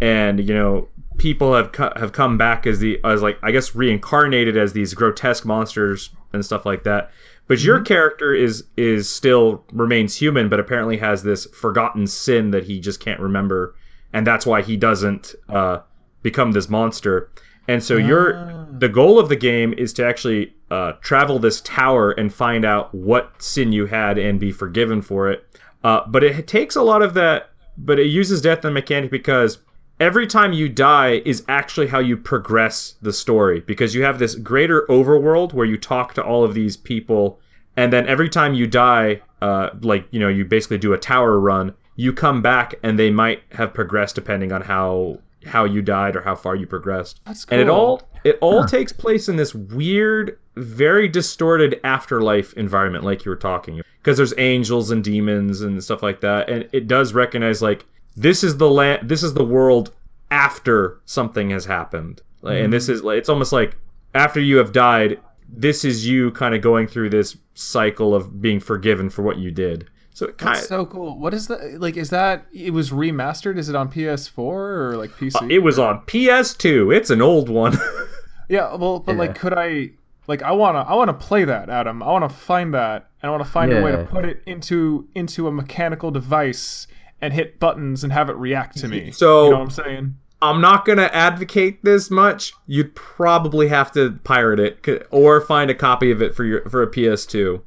and you know people have co- have come back as the as like I guess reincarnated as these grotesque monsters and stuff like that. But your character is is still remains human, but apparently has this forgotten sin that he just can't remember, and that's why he doesn't uh, become this monster. And so your the goal of the game is to actually uh, travel this tower and find out what sin you had and be forgiven for it. Uh, but it takes a lot of that. But it uses death and mechanic because every time you die is actually how you progress the story because you have this greater overworld where you talk to all of these people and then every time you die uh, like you know you basically do a tower run you come back and they might have progressed depending on how how you died or how far you progressed That's cool. and it all it all takes place in this weird very distorted afterlife environment like you were talking because there's angels and demons and stuff like that and it does recognize like this is the land this is the world after something has happened like, and this mm-hmm. is like it's almost like after you have died this is you kind of going through this cycle of being forgiven for what you did so it kind That's so cool. What is that? Like, is that it was remastered? Is it on PS4 or like PC? Uh, it was on ps2 it's an old one yeah, well, but like, could I? Like, I wanna, I wanna play that, Adam. I wanna find that, and I wanna find a way to put it into into a mechanical device and hit buttons and have it react to me. So- you know what I'm saying? I'm not gonna advocate this much. You'd probably have to pirate it or find a copy of it for your for a PS2.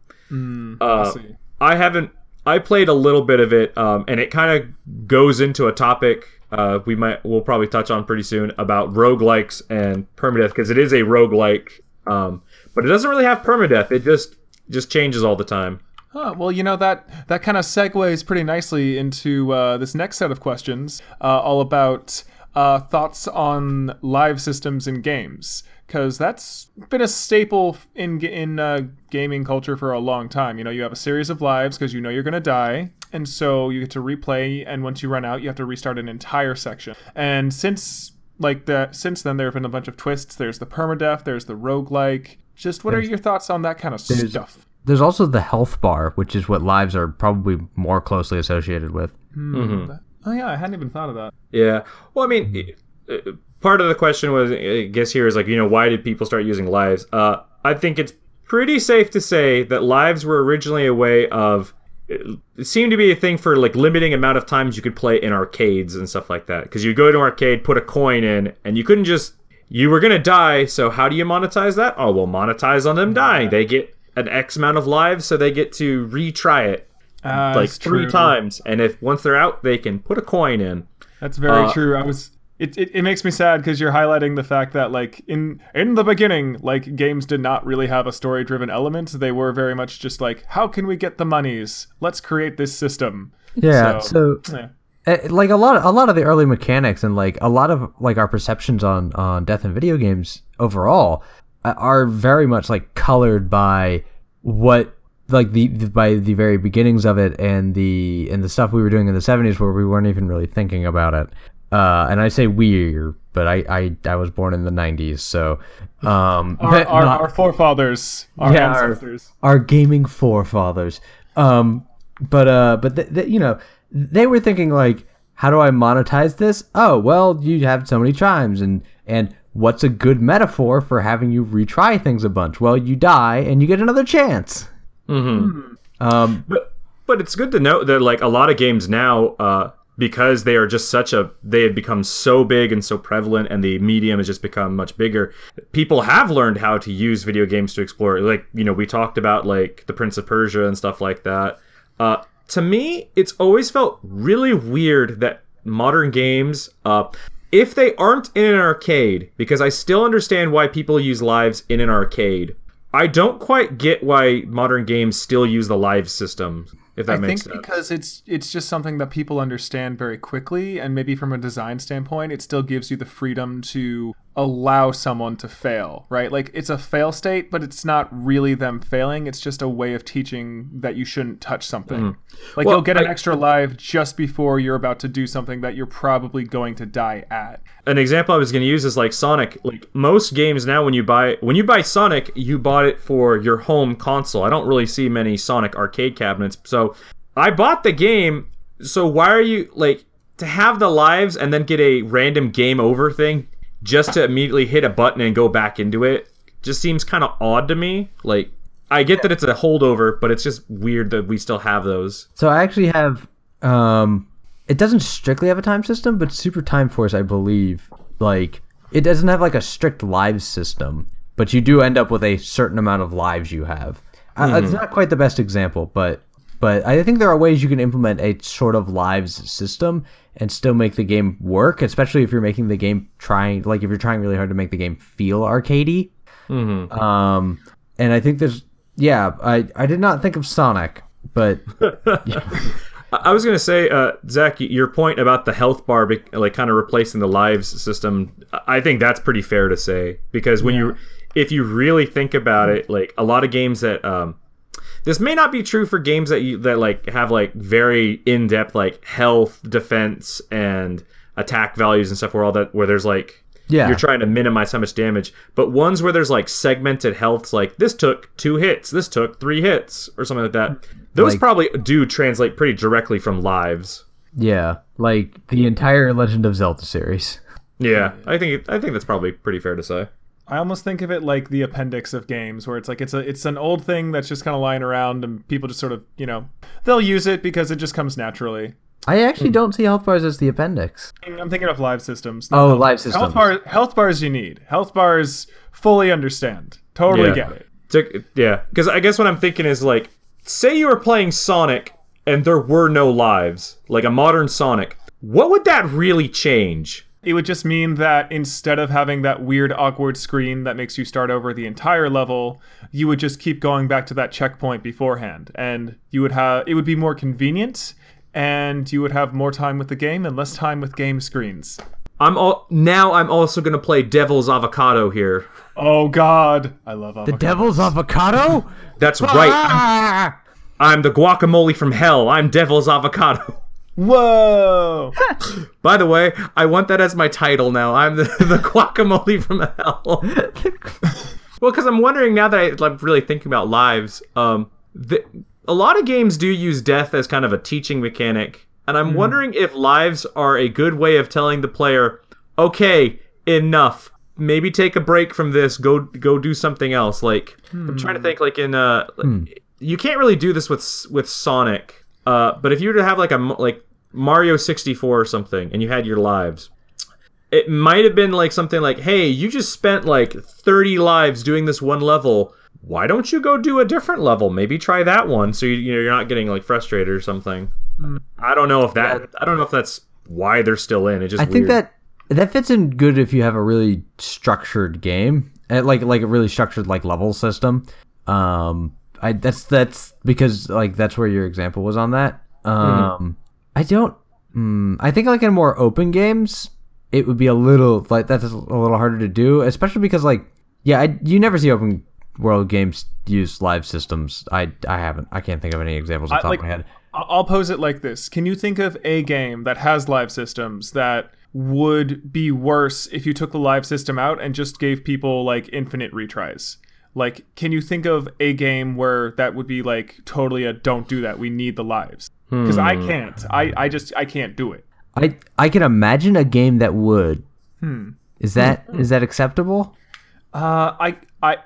I Uh, see. I haven't. I played a little bit of it, um, and it kind of goes into a topic uh, we might we'll probably touch on pretty soon about roguelikes and permadeath because it is a roguelike, um, but it doesn't really have permadeath. It just just changes all the time. Huh, well, you know that that kind of segues pretty nicely into uh, this next set of questions, uh, all about uh, thoughts on live systems in games, because that's been a staple in in uh, gaming culture for a long time. You know, you have a series of lives because you know you're gonna die, and so you get to replay, and once you run out, you have to restart an entire section. And since like that, since then there have been a bunch of twists. There's the permadeath, there's the roguelike. Just what are your thoughts on that kind of stuff? There's also the health bar, which is what lives are probably more closely associated with. Oh yeah, I hadn't even thought of that. Yeah. Well, I mean, uh, part of the question was, I guess here is like, you know, why did people start using lives? Uh, I think it's pretty safe to say that lives were originally a way of. It seemed to be a thing for like limiting amount of times you could play in arcades and stuff like that. Because you go to an arcade, put a coin in, and you couldn't just. You were gonna die, so how do you monetize that? Oh, well, monetize on them dying. They get an X amount of lives, so they get to retry it Uh, like three true. times. And if once they're out, they can put a coin in. That's very Uh, true. I was. It, it, it makes me sad because you're highlighting the fact that like in in the beginning like games did not really have a story driven element they were very much just like how can we get the monies let's create this system Yeah, So- so, yeah. uh, like a lot of, a lot of the early mechanics and like a lot of like our perceptions on on death in video games overall are very much like colored by what like the, the by the very beginnings of it and the and the stuff we were doing in the 70s where we weren't even really thinking about it uh and i say we but i i, I was born in the 90s so um our, our, not- our forefathers our Yeah, our- ancestors our gaming forefathers. Um, but uh, but th- th- you know, they were thinking like, how do I monetize this? Oh, well, you have so many chimes, and and what's a good metaphor for having you retry things a bunch? Well, you die and you get another chance. Mm-hmm. Um, But but it's good to note that like a lot of games now, uh, because they are just such a they have become so big and so prevalent, and the medium has just become much bigger. People have learned how to use video games to explore. Like you know, we talked about like the Prince of Persia and stuff like that. Uh, to me, it's always felt really weird that modern games, uh, if they aren't in an arcade, because I still understand why people use lives in an arcade. I don't quite get why modern games still use the live system. If that makes sense. I makes think sense. because it's it's just something that people understand very quickly, and maybe from a design standpoint, it still gives you the freedom to allow someone to fail, right? Like it's a fail state, but it's not really them failing. It's just a way of teaching that you shouldn't touch something. Like Mm-hmm. Well, you'll get an I- extra life just before you're about to do something that you're probably going to die at. An example I was going to use is like Sonic. Like most games now, when you buy when you buy Sonic, you bought it for your home console. I don't really see many Sonic arcade cabinets, so I bought the game. So why are you like? to have the lives and then get a random game over thing just to immediately hit a button and go back into it just seems kind of odd to me. Like I get that it's a holdover, but it's just weird that we still have those. So I actually have um it doesn't strictly have a time system, but Super Time Force I believe like it doesn't have like a strict lives system, but you do end up with a certain amount of lives you have. Uh, it's not quite the best example, but but I think there are ways you can implement a sort of lives system and still make the game work, especially if you're making the game trying like if you're trying really hard to make the game feel arcadey. Um, and I think there's yeah, I I did not think of Sonic, but I I was gonna say, uh, Zach, your point about the health bar, be- like kind of replacing the lives system. I I think that's pretty fair to say because when you, if you really think about it, like a lot of games that, um, this may not be true for games that you that like have like very in depth like health, defense, and attack values and stuff where all that where there's like Yeah. you're trying to minimize how much damage. But ones where there's like segmented healths, like this took two hits, this took three hits, or something like that. Those Like- probably do translate pretty directly from lives. yeah, like the entire Legend of Zelda series. Yeah, I think I think that's probably pretty fair to say. I almost think of it like the appendix of games, where it's like it's a it's an old thing that's just kind of lying around, and people just sort of you know they'll use it because it just comes naturally. I actually don't see health bars as the appendix. I'm thinking of live systems. Oh, health- live systems. Health bars, health bars you need. Health bars fully understand. Totally Yeah. get it. To- yeah, because I guess what I'm thinking is like, say you were playing Sonic and there were no lives, like a modern Sonic. What would that really change? It would just mean that instead of having that weird, awkward screen that makes you start over the entire level, you would just keep going back to that checkpoint beforehand, and you would have it would be more convenient, and you would have more time with the game and less time with game screens. I'm all now. I'm also gonna play Devil's Avocado here. Oh God, I love avocado. The Devil's Avocado? That's right. I'm, Ah! I'm the guacamole from hell. I'm Devil's Avocado. Whoa! By the way, I want that as my title now. I'm the, the guacamole from hell. well, because I'm wondering now that I, I'm really thinking about lives. Um, the, a lot of games do use death as kind of a teaching mechanic, and I'm wondering if lives are a good way of telling the player, "Okay, enough. Maybe take a break from this. Go go do something else." Like I'm trying to think. Like in uh, you can't really do this with with Sonic. Uh, but if you were to have like a like Mario 64 or something, and you had your lives, it might have been like something like, "Hey, you just spent like 30 lives doing this one level. Why don't you go do a different level? Maybe try that one, so you, you know you're not getting like frustrated or something." I don't know if that. I don't know if that's why they're still in. It just I think that that fits in good if you have a really structured game, uh, like like a really structured like level system. Um, I that's that's because like that's where your example was on that. Um, I don't. Mm, I think like in more open games, it would be a little like that's a little harder to do, especially because like yeah, I, you never see open world games use live systems. I I haven't. I can't think of any examples off the top like, of my head. I'll pose it like this: Can you think of a game that has live systems that would be worse if you took the live system out and just gave people like infinite retries? Like, can you think of a game where that would be like totally a don't do that? We need the lives because I can't. I I just I can't do it. I I can imagine a game that would. Is that is that acceptable? Uh, I I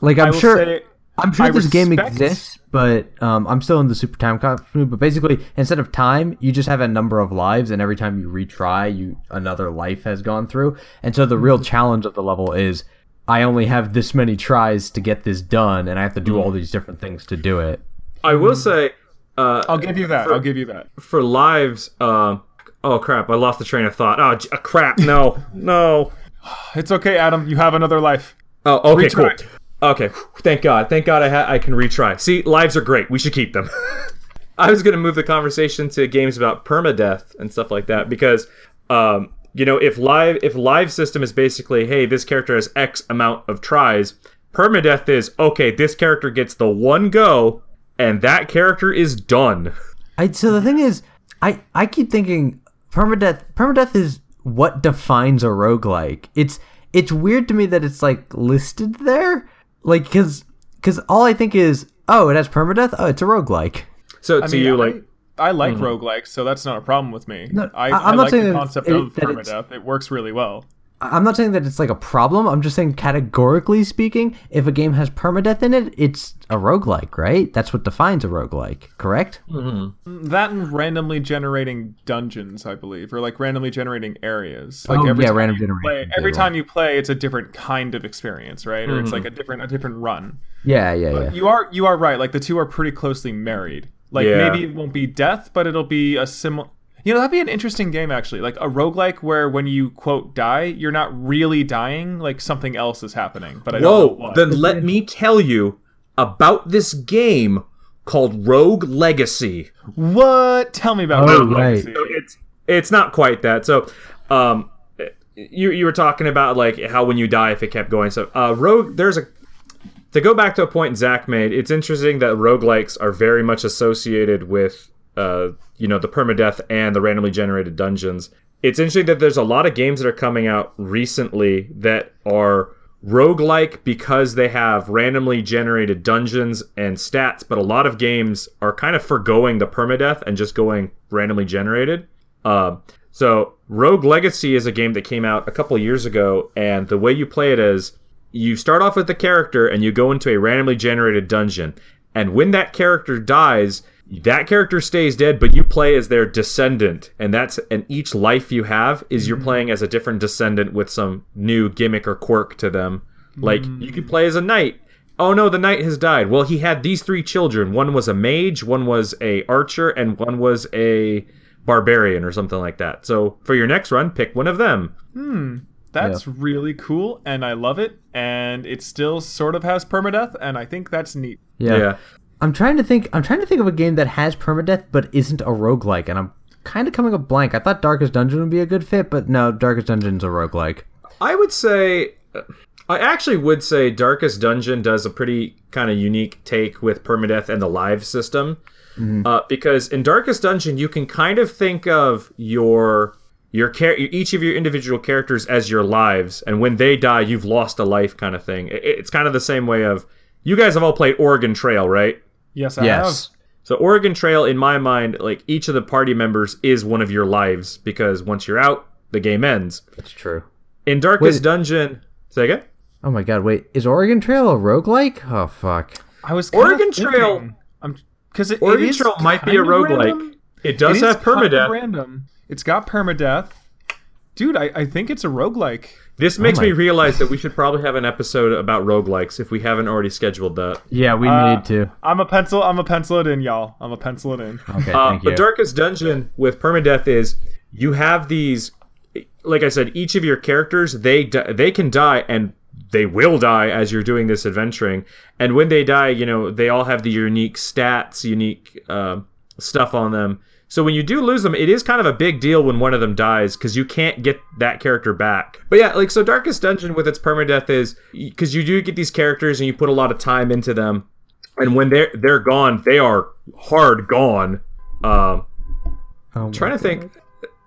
Like I I'm will sure say I'm sure I this game exists, but um, I'm still in the super time cop mood. But basically, instead of time, you just have a number of lives, and every time you retry, you another life has gone through. And so the real Mm-hmm. challenge of the level is, I only have this many tries to get this done, and I have to do Mm. all these different things to do it. I will say. Uh, I'll give you that. I'll give you that. for lives, um, oh crap, I lost the train of thought. Oh, j- uh, crap, no, no. It's okay, Adam. You have another life. Oh, okay, Retry. cool. Okay, thank God, thank God, I ha- I can retry. See, lives are great. We should keep them. I was gonna move the conversation to games about permadeath and stuff like that because, um, you know, if live if live system is basically, hey, this character has X amount of tries. Permadeath is okay. This character gets the one go, and that character is done. I so the thing is, I I keep thinking permadeath permadeath is what defines a roguelike. It's it's weird to me that it's like listed there. Like cuz cuz all I think is, oh, it has permadeath? Oh, it's a roguelike. So I to mean, you, I- like, I like hmm. roguelikes, so that's not a problem with me. No, I, I- I I'm not like saying the concept it- of that it's- permadeath. It works really well. I- I'm not saying that it's like a problem. I'm just saying categorically speaking, if a game has permadeath in it, it's a roguelike, right? That's what defines a roguelike, correct? Mm-hmm. That and randomly generating dungeons, I believe, or like randomly generating areas. Like Oh, every yeah, time random you generation play, every time you play, it's a different kind of experience, right? Or it's like mm-hmm. a different a different run. Yeah, yeah, yeah. You are you are right. Like the two are pretty closely married. Like Yeah. maybe it won't be death, but it'll be a similar. You know, that'd be an interesting game actually. Like a roguelike where when you quote die, you're not really dying. Like something else is happening. But I don't know Whoa, then let me tell you about this game called Rogue Legacy. what? Tell me about Oh, Rogue right. Legacy. So it's it's not quite that. So, um, you you were talking about like how when you die, if it kept going. So, uh, Rogue, there's a to go back to a point Zach made. It's interesting that roguelikes are very much associated with uh, you know, the permadeath and the randomly generated dungeons. It's interesting that there's a lot of games that are coming out recently that are roguelike because they have randomly generated dungeons and stats, but a lot of games are kind of foregoing the permadeath and just going randomly generated. Uh, so Rogue Legacy is a game that came out a couple of years ago, and the way you play it is you start off with the character and you go into a randomly generated dungeon. And when that character dies, that character stays dead, but you play as their descendant, and that's and each life you have is you're playing as a different descendant with some new gimmick or quirk to them. Like you could play as a knight. Oh no, the knight has died. Well, he had these three children. One was a mage, one was a archer, and one was a barbarian or something like that. So for your next run, pick one of them. Hmm. That's really cool, and I love it. And it still sort of has permadeath, and I think that's neat. yeah. yeah. I'm trying to think. I'm trying to think of a game that has permadeath but isn't a roguelike, and I'm kind of coming up blank. I thought Darkest Dungeon would be a good fit, but no, Darkest Dungeon's a roguelike. I would say, I actually would say Darkest Dungeon does a pretty kind of unique take with permadeath and the live system. Uh, because in Darkest Dungeon, you can kind of think of your your char- each of your individual characters as your lives, and when they die, you've lost a life, kind of thing. It- it's kind of the same way of you guys have all played Oregon Trail, right? Yes, I Yes. So Oregon Trail, in my mind, like each of the party members is one of your lives because once you're out, the game ends. That's true. In Darkest Wait. Dungeon, say again. Oh my god, wait. Is Oregon Trail a roguelike? Oh fuck. I was kinda Oregon Trail- I'm because it, Oregon it is Trail might be a roguelike. random. It does It is have kind of permadeath. random. It's got permadeath. Dude, I, I think it's a roguelike. This makes my- me realize that we should probably have an episode about roguelikes if we haven't already scheduled that. Yeah, we Uh, need to. I'm a pencil. I'm a pencil it in, y'all. I'm a pencil it in. Okay, Uh, thank you. but Darkest Dungeon with permadeath is you have these, like I said, each of your characters they di- they can die and they will die as you're doing this adventuring. And when they die, you know they all have the unique stats, unique uh, stuff on them. So when you do lose them, it is kind of a big deal when one of them dies because you can't get that character back. But yeah, like so, Darkest Dungeon with its permadeath is because you do get these characters and you put a lot of time into them, and when they're they're gone, they are hard gone. Um, Oh my trying to think.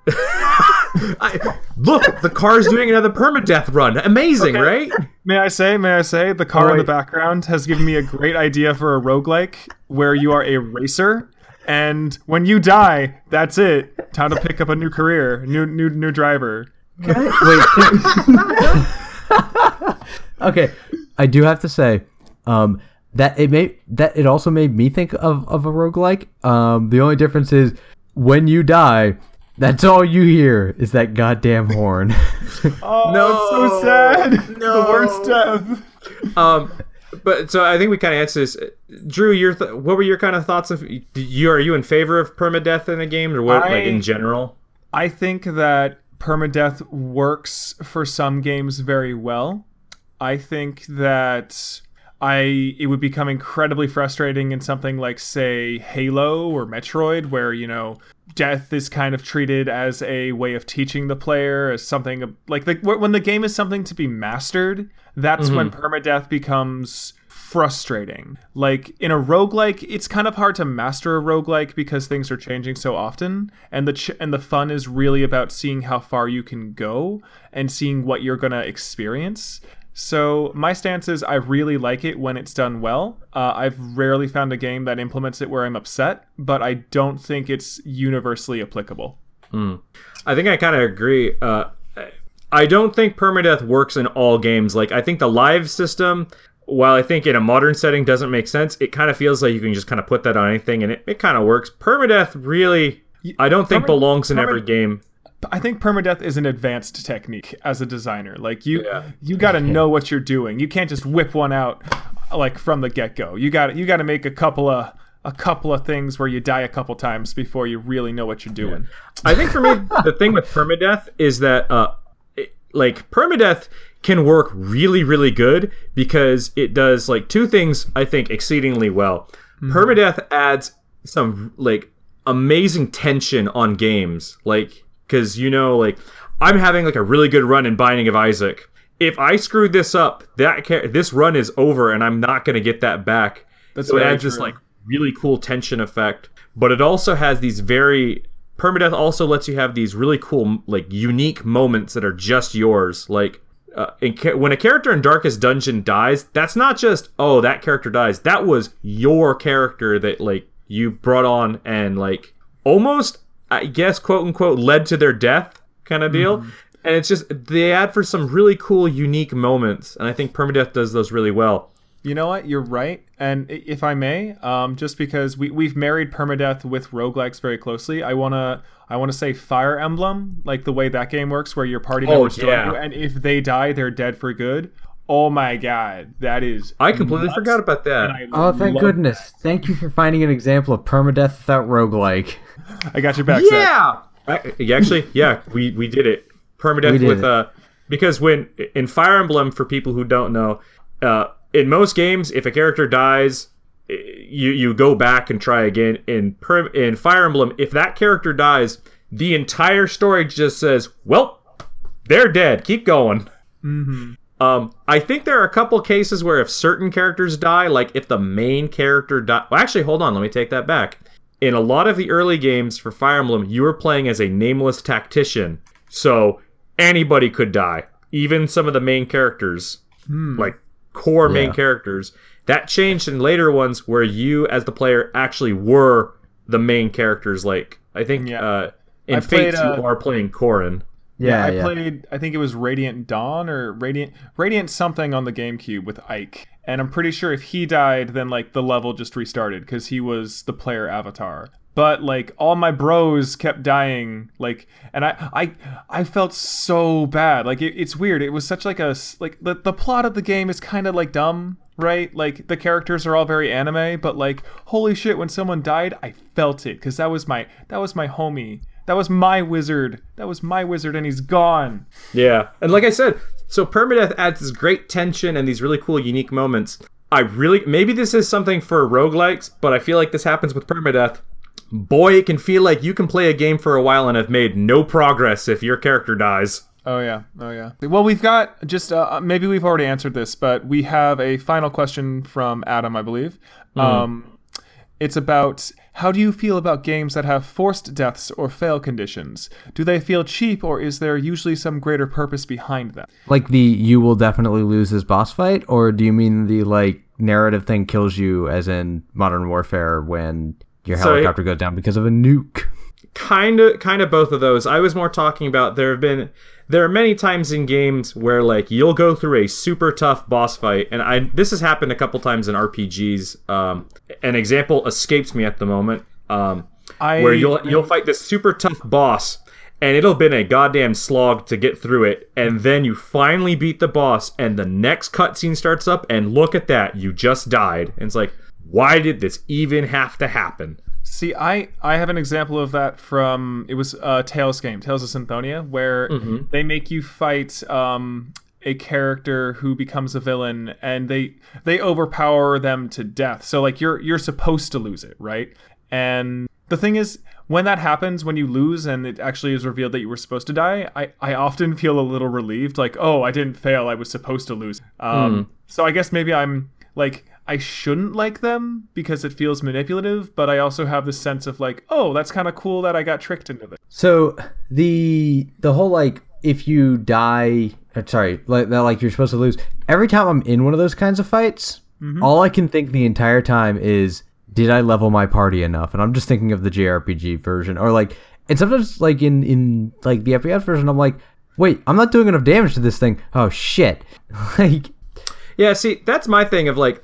I, look, the car's doing another permadeath run. Amazing, right? May I say, may I say, the car Oh, in the background has given me a great idea for a roguelike where you are a racer and when you die, that's it. Time to pick up a new career, new new new driver. Wait. okay, I do have to say, um, that it made that it also made me think of of a roguelike. Um, the only difference is when you die, that's all you hear is that goddamn horn. Oh, No, it's so sad. no. The worst death. Um, but so I think we kind of answered this. Drew, your th- what were your kind of thoughts of you? Are you in favor of permadeath in a game, or what? I- like in general? I think that permadeath works for some games very well. I think that I it would become incredibly frustrating in something like say Halo or Metroid where you know death is kind of treated as a way of teaching the player as something like the, when the game is something to be mastered that's when mm-hmm. permadeath becomes frustrating. Like in a roguelike, it's kind of hard to master a roguelike because things are changing so often and the ch- and the fun is really about seeing how far you can go and seeing what you're going to experience. So my stance is I really like it when it's done well. Uh, I've rarely found a game that implements it where I'm upset, but I don't think it's universally applicable. I think I kind of agree. Uh, I don't think permadeath works in all games. Like I think the live system, while I think in a modern setting doesn't make sense, it kind of feels like you can just kind of put that on anything and it, it kind of works. Permadeath really, I don't think belongs in every game. I think permadeath is an advanced technique as a designer. Like you, Yeah. you got to know what you're doing. You can't just whip one out like from the get go. You got you got to make a couple of a couple of things where you die a couple times before you really know what you're doing. I think for me, the thing with permadeath is that, uh, it- like, permadeath can work really, really good because it does, like, two things I think exceedingly well. Permadeath adds some, like, amazing tension on games. Like, because, you know, like, I'm having, like, a really good run in Binding of Isaac. If I screw this up, that ca- this run is over and I'm not going to get that back. That's so it adds this, like, really cool tension effect. But it also has these very permadeath also lets you have these really cool like unique moments that are just yours. Like uh, in ca- when a character in Darkest Dungeon dies, that's not just oh that character dies. That was your character that like you brought on and like almost I guess quote unquote led to their death kind of deal. And it's just they add for some really cool unique moments, and I think permadeath does those really well. You know what? You're right. And if I may, um, just because we we've married permadeath with roguelikes very closely, I wanna I wanna say Fire Emblem, like the way that game works, where your party Oh, members join you, and if they die, they're dead for good. Oh my god, that is I completely nuts, forgot about that. Oh, thank love- goodness. Thank you for finding an example of permadeath without roguelike. I got your back. Yeah. I, actually, yeah, we we did it. Permadeath did with it. uh because when in Fire Emblem for people who don't know, uh in most games if a character dies, eh, you you go back and try again. In per, in Fire Emblem, if that character dies, the entire story just says, "Well, they're dead. Keep going." Um, I think there are a couple cases where if certain characters die, like if the main character die, well, actually, hold on, let me take that back. In a lot of the early games for Fire Emblem, you were playing as a nameless tactician, so anybody could die, even some of the main characters, like core main characters. That changed in later ones where you, as the player, actually were the main characters. Like I think Yeah. uh, in I played, Fates, uh, you are playing Corrin. Yeah, I yeah. played. I think it was Radiant Dawn or Radiant Radiant something on the GameCube with Ike, and I'm pretty sure if he died, then like the level just restarted because he was the player avatar. But like all my bros kept dying, like, and I I I felt so bad. Like it, it's weird. It was such like a like the the plot of the game is kind of like dumb, right? Like the characters are all very anime, but like holy shit, when someone died, I felt it because that was my that was my homie. That was my wizard. That was my wizard, and he's gone. Yeah. And like I said, so permadeath adds this great tension and these really cool unique moments. I really maybe this is something for roguelikes, but I feel like this happens with permadeath. Boy, it can feel like you can play a game for a while and have made no progress if your character dies. Oh yeah, oh yeah. Well, we've got just uh, maybe we've already answered this, but we have a final question from Adam, I believe. Um, it's about how do you feel about games that have forced deaths or fail conditions? Do they feel cheap, or is there usually some greater purpose behind them? Like the you will definitely lose this boss fight, or do you mean the like narrative thing kills you, as in Modern Warfare when your So it- helicopter goes down because of a nuke? kind of kind of both of those. I was more talking about there have been there are many times in games where like you'll go through a super tough boss fight and i this has happened a couple times in rpgs um an example escapes me at the moment um I where you'll you'll fight this super tough boss and it'll been a goddamn slog to get through it and then you finally beat the boss and the next cutscene starts up and look at that you just died. And it's like why did this even have to happen See, I I have an example of that from it was a Tales game, Tales of Symphonia, where they make you fight um, a character who becomes a villain, and they they overpower them to death. So like you're you're supposed to lose it, right? And the thing is, when that happens, when you lose and it actually is revealed that you were supposed to die, I, I often feel a little relieved, like, oh, I didn't fail, I was supposed to lose. Um, So I guess maybe I'm like, I shouldn't like them because it feels manipulative, but I also have this sense of like, oh, that's kind of cool that I got tricked into this. So the the whole like if you die, uh, sorry, like that, like you're supposed to lose. Every time I'm in one of those kinds of fights, all I can think the entire time is, did I level my party enough? And I'm just thinking of the JRPG version, or like, and sometimes like in in like the FPS version, I'm like, wait, I'm not doing enough damage to this thing. Oh shit! like, Yeah, see, that's my thing of like,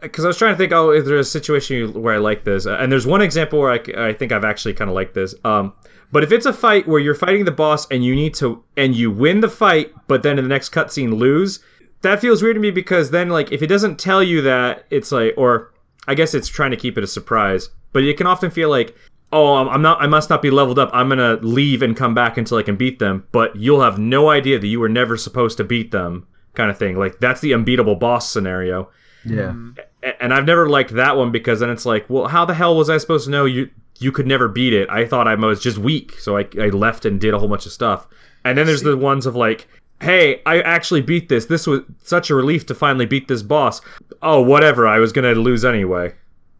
because I was trying to think, oh, is there a situation where I like this? Uh, and there's one example where I, I think I've actually kind of liked this. Um, but if it's a fight where you're fighting the boss and you need to, and you win the fight, but then in the next cutscene lose, that feels weird to me because then, like, if it doesn't tell you that, it's like, or I guess it's trying to keep it a surprise, but it can often feel like, oh, I'm not, I must not be leveled up. I'm gonna leave and come back until I can beat them, but you'll have no idea that you were never supposed to beat them, kind of thing. Like that's the unbeatable boss scenario. Yeah, And I've never liked that one because then it's like, well, how the hell was I supposed to know you you could never beat it? I thought I was just weak, so I, I left and did a whole bunch of stuff. And then there's the ones of like, hey, I actually beat this. This was such a relief to finally beat this boss. Oh, whatever. I was gonna lose anyway.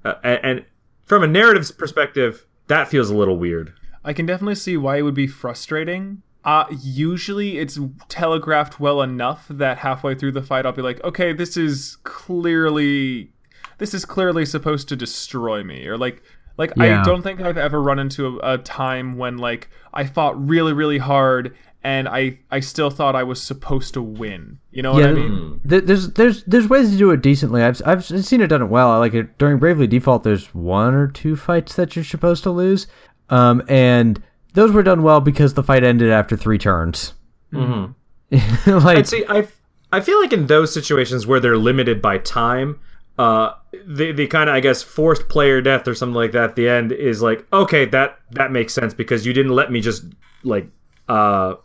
Uh, and, and from a narrative's perspective, that feels a little weird. I can definitely see why it would be frustrating. Uh, usually it's telegraphed well enough that halfway through the fight I'll be like, okay, this is clearly this is clearly supposed to destroy me or like like Yeah. I don't think I've ever run into a, a time when like I fought really really hard and I I still thought I was supposed to win. You know what I mean? Th- There's there's there's ways to do it decently. I've I've seen it done it well. I like it during Bravely Default. There's one or two fights that you're supposed to lose, um, and those were done well because the fight ended after three turns. Mm-hmm. like And see, I I feel like in those situations where they're limited by time, uh, the the kind of I guess forced player death or something like that. At the end is like okay, that that makes sense because you didn't let me just like uh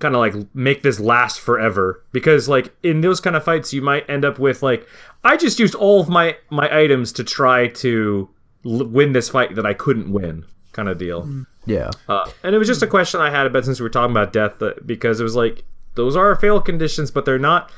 kind of like make this last forever because like in those kind of fights you might end up with like I just used all of my my items to try to l- win this fight that I couldn't win kind of deal. Yeah, Uh, and it was just a question I had about since we were talking about death, that, because it was like those are fail conditions, but they're not.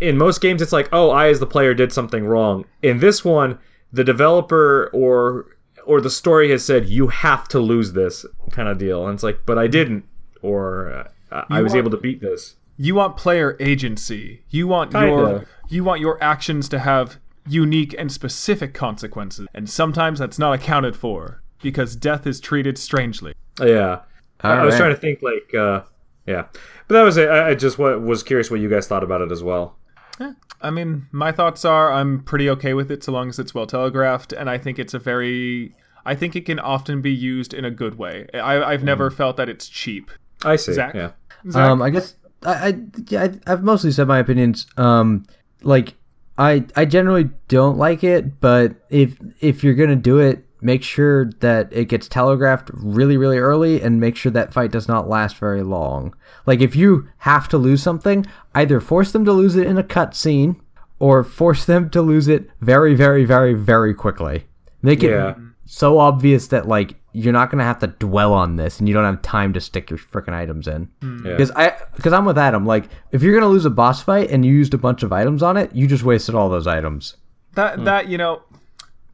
In most games, it's like, oh, I as the player did something wrong. In this one, the developer or or the story has said you have to lose this kind of deal, and it's like, but I didn't, or uh, I was want- able to beat this. You want player agency. You want Kinda. your you want your actions to have unique and specific consequences. And sometimes that's not accounted for because death is treated strangely. Yeah, I, I was trying to think like, uh, yeah, but that was it. I, I just wa- was curious what you guys thought about it as well. Yeah. I mean, my thoughts are I'm pretty okay with it so long as it's well telegraphed, and I think it's a very. I think it can often be used in a good way. I, I've never felt that it's cheap. I see. Zach? Yeah. Zach? Um, I guess I, I, yeah, I have mostly said my opinions. Um, like I I generally don't like it, but if if you're gonna do it, make sure that it gets telegraphed really really early, and make sure that fight does not last very long. Like if you have to lose something, either force them to lose it in a cutscene, or force them to lose it very very very very quickly. Make it so obvious that like you're not gonna have to dwell on this, and you don't have time to stick your freaking items in. Hmm. Yeah. Because I, because I'm with Adam. Like, if you're gonna lose a boss fight and you used a bunch of items on it, you just wasted all those items. that hmm. that you know,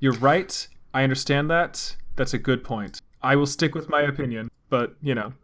you're right. I understand that. That's a good point. I will stick with my opinion, but you know,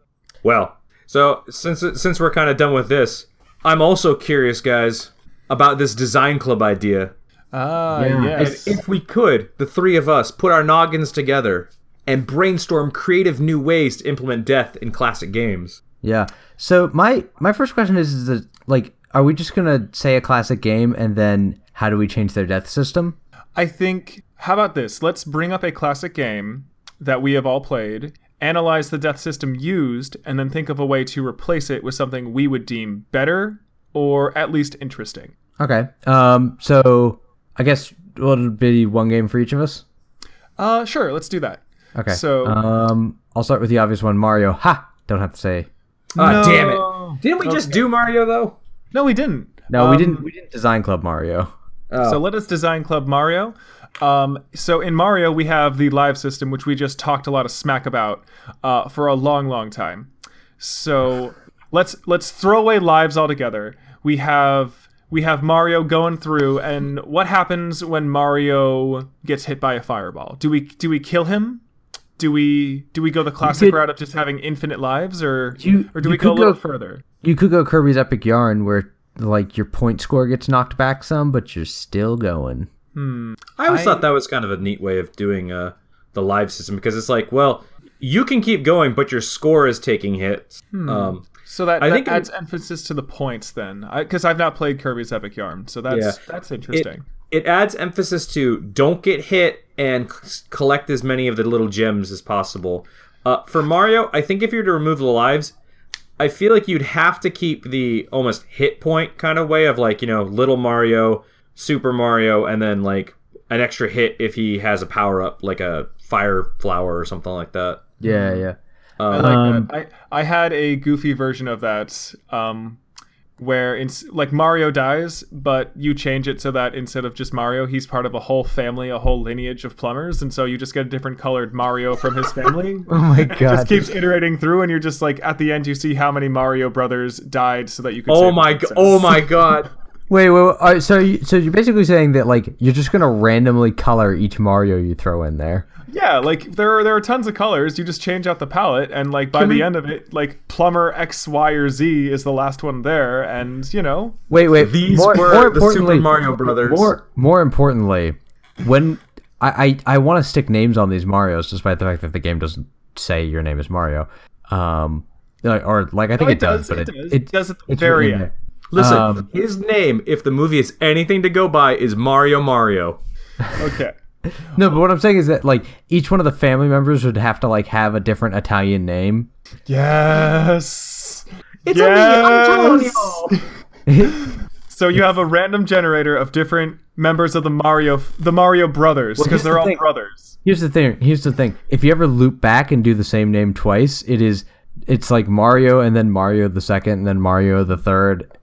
Well, so since since we're kind of done with this, I'm also curious, guys, about this design club idea. ah Yeah. yes. If we could, the three of us, put our noggins together and brainstorm creative new ways to implement death in classic games. Yeah. So my my first question is, is that, like, are we just gonna say a classic game and then how do we change their death system? I think, how about this? Let's bring up a classic game that we have all played, analyze the death system used, and then think of a way to replace it with something we would deem better or at least interesting. Okay. Um. So I guess it'll be one game for each of us. Uh, sure, let's do that. Okay. So, um, I'll start with the obvious one. Mario. Ha! Don't have to say. Ah, No. damn it! Didn't we just do Mario though? no, we didn't. No, we Um, didn't. We didn't design Club Mario. Oh. So let us design Club Mario. Um, so in Mario, we have the live system, which we just talked a lot of smack about uh, for a long, long time. So let's let's throw away lives altogether. We have we have Mario going through, and what happens when Mario gets hit by a fireball? Do we do we kill him, do we do we go the classic could- route of just having infinite lives, or You- or do we go a little go- further? You could go Kirby's Epic Yarn where like your point score gets knocked back some, but you're still going. I always I- thought that was kind of a neat way of doing uh, the live system because it's like, well, you can keep going, but your score is taking hits. Um, So that, I that think it- adds emphasis to the points then, because I've not played Kirby's Epic Yarn, so that's Yeah. that's it, interesting. it adds emphasis to don't get hit and c- collect as many of the little gems as possible. Uh, for Mario, I think if you were to remove the lives, I feel like you'd have to keep the almost hit point kind of way of like, you know, little Mario, Super Mario, and then like an extra hit if he has a power up like a fire flower or something like that. Yeah, yeah. I like Um, that. I I had a goofy version of that, um, where it's like Mario dies, but you change it so that instead of just Mario, he's part of a whole family, a whole lineage of plumbers, and so you just get a different colored Mario from his family. Oh my It god. just keeps iterating through, and you're just like at the end, you see how many Mario brothers died, so that you could. Oh save my god! princess. Oh my god! Wait, wait, wait. So you, so you're basically saying that like you're just gonna randomly color each Mario you throw in there. Yeah, like there are there are tons of colors. You just change out the palette, and like by Can the we- end of it, like plumber X, Y, or Z is the last one there, and you know, Wait, wait. These more, were more the Super importantly, Mario Brothers. More, more importantly, when I I, I want to stick names on these Mario's, despite the fact that the game doesn't say your name is Mario. Um, or like I think No, it, does, but it, it, does. it, It does at the it's very written end. There. Listen, Um, his name, if the movie is anything to go by, is Mario Mario. Okay. No, but what I'm saying is that like each one of the family members would have to like have a different Italian name. Yes. It's yes. Antonio. So you have a random generator of different members of the Mario, the Mario brothers, because the they're all thing. brothers. Here's the thing. Here's the thing. If you ever loop back and do the same name twice, it is it's like Mario and then Mario the second and then Mario the third.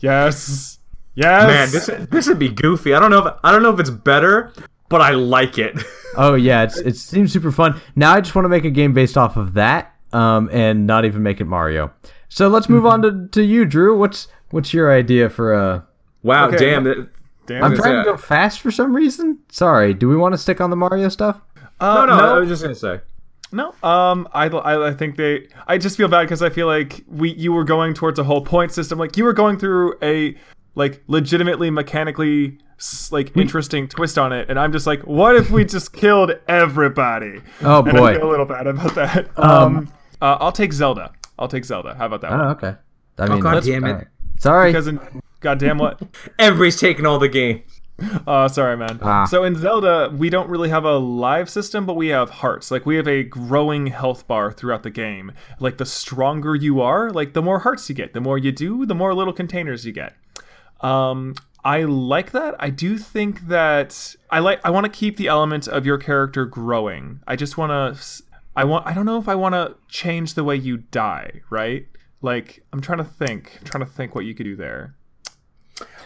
Yes. Yes. Man, this this would be goofy. I don't know if I don't know if it's better, but I like it. Oh yeah, it's it seems super fun. Now I just want to make a game based off of that, um, and not even make it Mario. So let's move on to, to you, Drew. What's what's your idea for a? wow, Okay, damn it. Damn I'm it. trying to go fast for some reason. Sorry. Do we want to stick on the Mario stuff? Uh, No, no, I was just gonna say. No. Um, I, I, I think they. I just feel bad because I feel like we, you were going towards a whole point system. Like you were going through a, like, legitimately mechanically, like, interesting twist on it, and I'm just like, what if we just killed everybody? Oh, And boy. I feel a little bad about that. Um, uh, I'll take Zelda. I'll take Zelda. How about that? Oh, one? okay. I mean, God damn it. alright. Sorry. Because in goddamn what? Everybody's taking all the game. Uh, sorry, man. Ah. So in Zelda, we don't really have a live system, but we have hearts. Like we have a growing health bar throughout the game. Like the stronger you are, like the more hearts you get. The more you do, the more little containers you get. Um, I like that. I do think that I like. I want to keep the element of your character growing. I just want to. I want. I don't know if I want to change the way you die. Right. Like I'm trying to think. I'm trying to think what you could do there.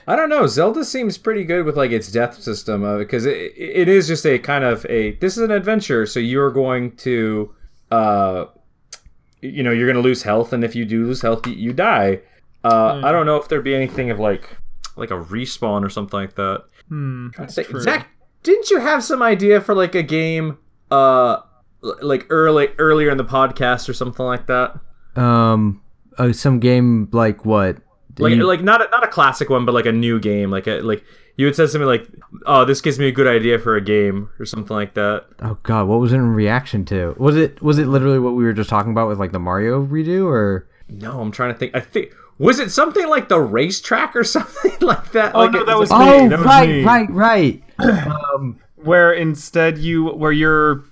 I don't know. Zelda seems pretty good with like its death system uh, because it, it is just a kind of a this is an adventure, so you're going to, uh, you know, you're going to lose health, and if you do lose health, you, you die. Uh, I don't know if there'd be anything of like like a respawn or something like that. Hmm. Say- true. Zach, didn't you have some idea for like a game, uh, like early earlier in the podcast or something like that? um, uh, some game like what? Like You- like not a, not a classic one, but like a new game. Like a, like you had said something like, "Oh, this gives me a good idea for a game" or something like that. oh god, what was it in reaction to? Was it was it literally what we were just talking about with like the Mario redo or? No, I'm trying to think. I think was it something like the racetrack or something like that? Oh, like no, it that was a- me. Oh that was right, me. right, right, Um, where instead you where you're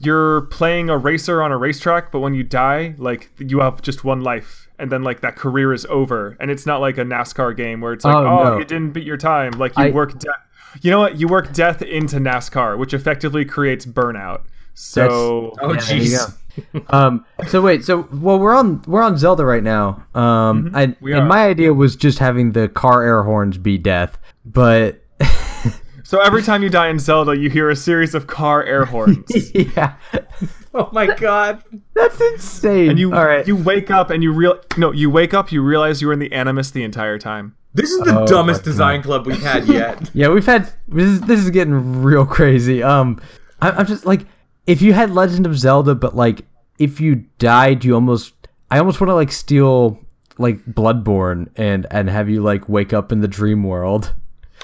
you're playing a racer on a racetrack but when you die like you have just one life and then like that career is over and it's not like a nascar game where it's like Oh, oh, no. you didn't beat your time like you I- work death you know what you work death into nascar which effectively creates burnout so Oh Yeah, jeez. go. um. So wait. So well, we're on we're on Zelda right now. Um. And, we and my idea was just having the car air horns be death, but so every time you die in zelda you hear a series of car air horns yeah, Oh my god. that's insane. and you all right? you wake up and you real no you wake up you realize you were in the animus the entire time This is the Oh, dumbest design club we've had yet. Yeah, we've had this is, this is getting real crazy. Um, I, I'm just like, if you had Legend of Zelda, but like if you died, you almost I almost want to like steal like Bloodborne and and have you like wake up in the dream world.